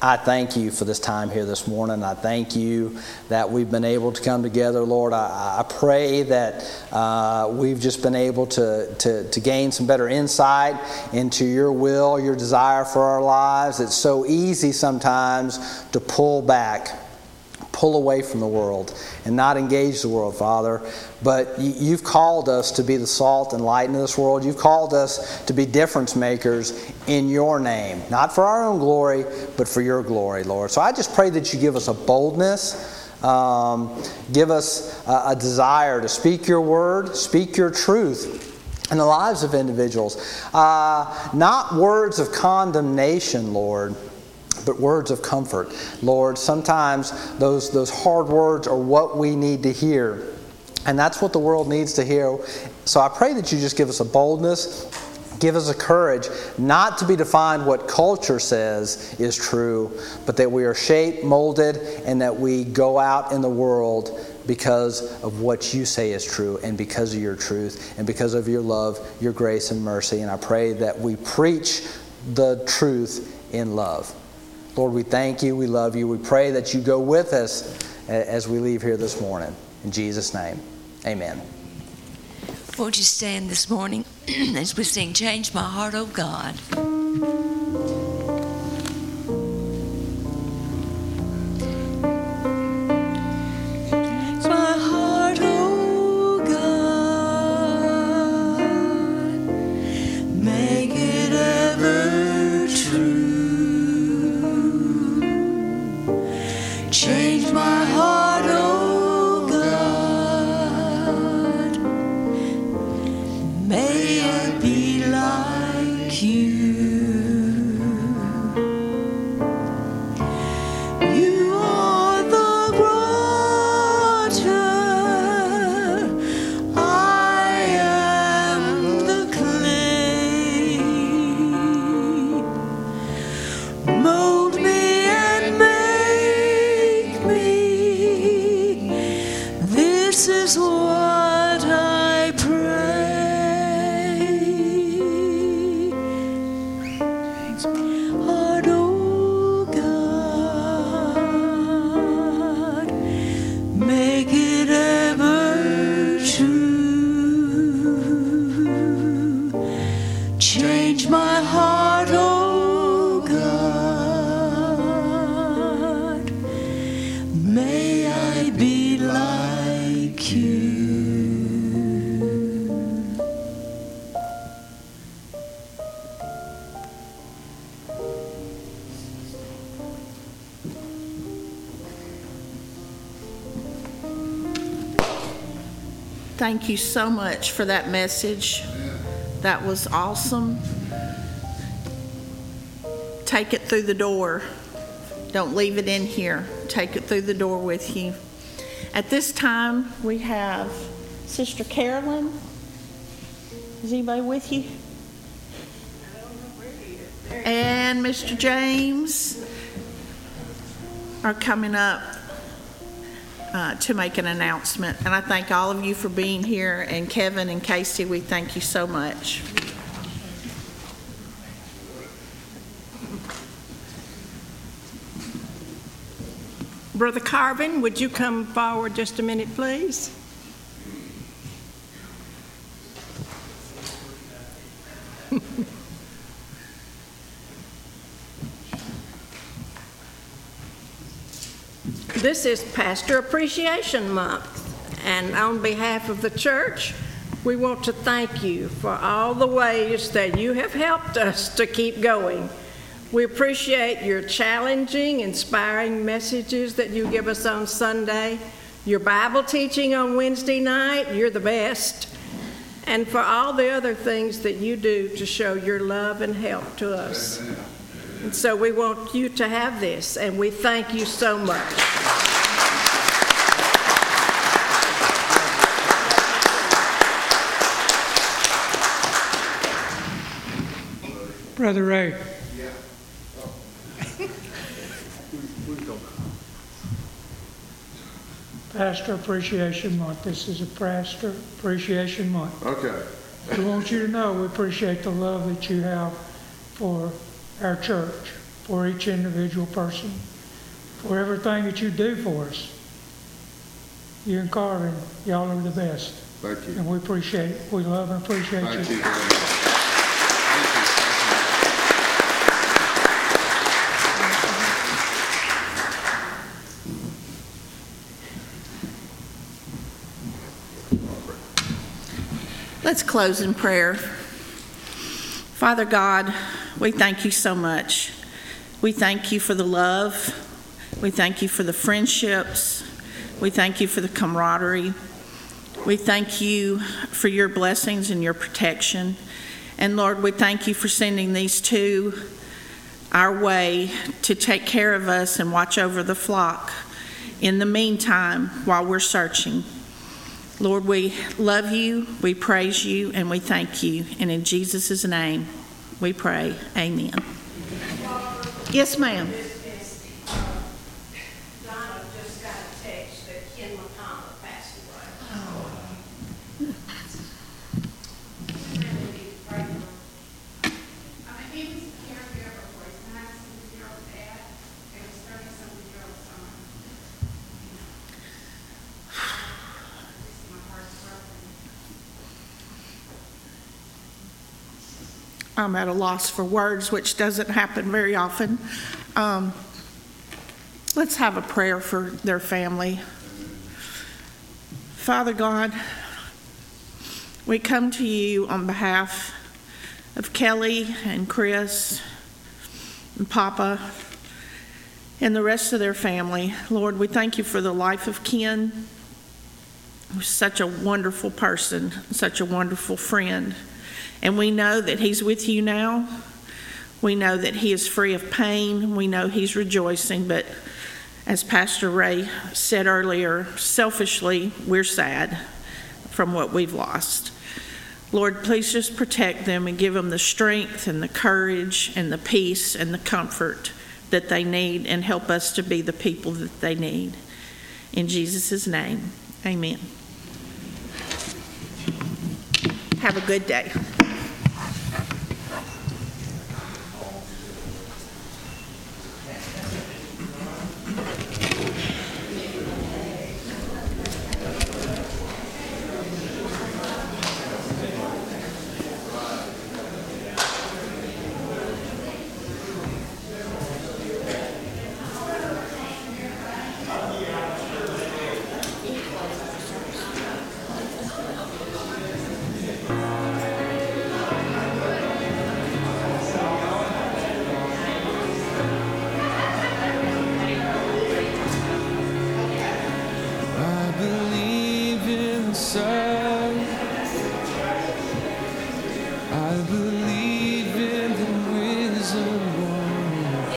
I thank you for this time here this morning. I thank you that we've been able to come together, Lord. I, I pray that uh, we've just been able to, to, to gain some better insight into your will, your desire for our lives. It's so easy sometimes to pull back pull away from the world and not engage the world, Father. But you've called us to be the salt and light in this world. You've called us to be difference makers in your name, not for our own glory, but for your glory, Lord. So I just pray that you give us a boldness. Um, give us a, a desire to speak your word, speak your truth in the lives of individuals. Uh, not words of condemnation, Lord, but words of comfort. Lord, sometimes those, those hard words are what we need to hear And that's what the world needs to hear. So I pray that you just give us a boldness, give us a courage not to be defined what culture says is true, but that we are shaped, molded, and that we go out in the world because of what you say is true and because of your truth and because of your love, your grace, and mercy. And I pray that we preach the truth in love. Lord, we thank you. We love you. We pray that you go with us as we leave here this morning. In Jesus' name, amen. Won't you stand this morning (clears throat) as we sing Change My Heart, oh God? Thank you so much for that message. That was awesome. Take it through the door. Don't leave it in here. Take it through the door with you. At this time, we have Sister Carolyn. Is anybody with you? And Mr. James are coming up uh, to make an announcement. And I thank all of you for being here, and Kevin and Casey, we thank you so much. Brother Carvin, would you come forward just a minute, please? This is Pastor Appreciation Month, and on behalf of the church, we want to thank you for all the ways that you have helped us to keep going. We appreciate your challenging, inspiring messages that you give us on Sunday, your Bible teaching on Wednesday night, you're the best, and for all the other things that you do to show your love and help to us. And so we want you to have this, and we thank you so much. Brother Ray. Yeah. Pastor Appreciation Month. This is a Pastor Appreciation Month. Okay. We want you to know we appreciate the love that you have for our church, for each individual person, for everything that you do for us. You and Carvin, y'all are the best, Thank you. and we appreciate it. We love and appreciate you. Thank you very much. Thank you. Let's close in prayer. Father God, we thank you so much. We thank you for the love. We thank you for the friendships. We thank you for the camaraderie. We thank you for your blessings and your protection. And Lord, we thank you for sending these two our way to take care of us and watch over the flock in the meantime while we're searching. Lord, we love you, we praise you, and we thank you. And in Jesus' name, we pray. Amen. Yes, ma'am. Donna just got a text that Ken McConnell passed away. he was a caregiver for his ninety-seven-year-old dad and his thirty-seven-year-old son. Just my heart's broken. I'm at a loss for words, which doesn't happen very often. Um, let's have a prayer for their family. Father God, we come to you on behalf of Kelly and Chris and Papa and the rest of their family. Lord, we thank you for the life of Ken, such a wonderful person, such a wonderful friend. And we know that He's with you now. We know that He is free of pain. We know He's rejoicing. But as Pastor Ray said earlier, selfishly, we're sad from what we've lost. Lord, please just protect them and give them the strength and the courage and the peace and the comfort that they need and help us to be the people that they need. In Jesus' name, amen. Have a good day.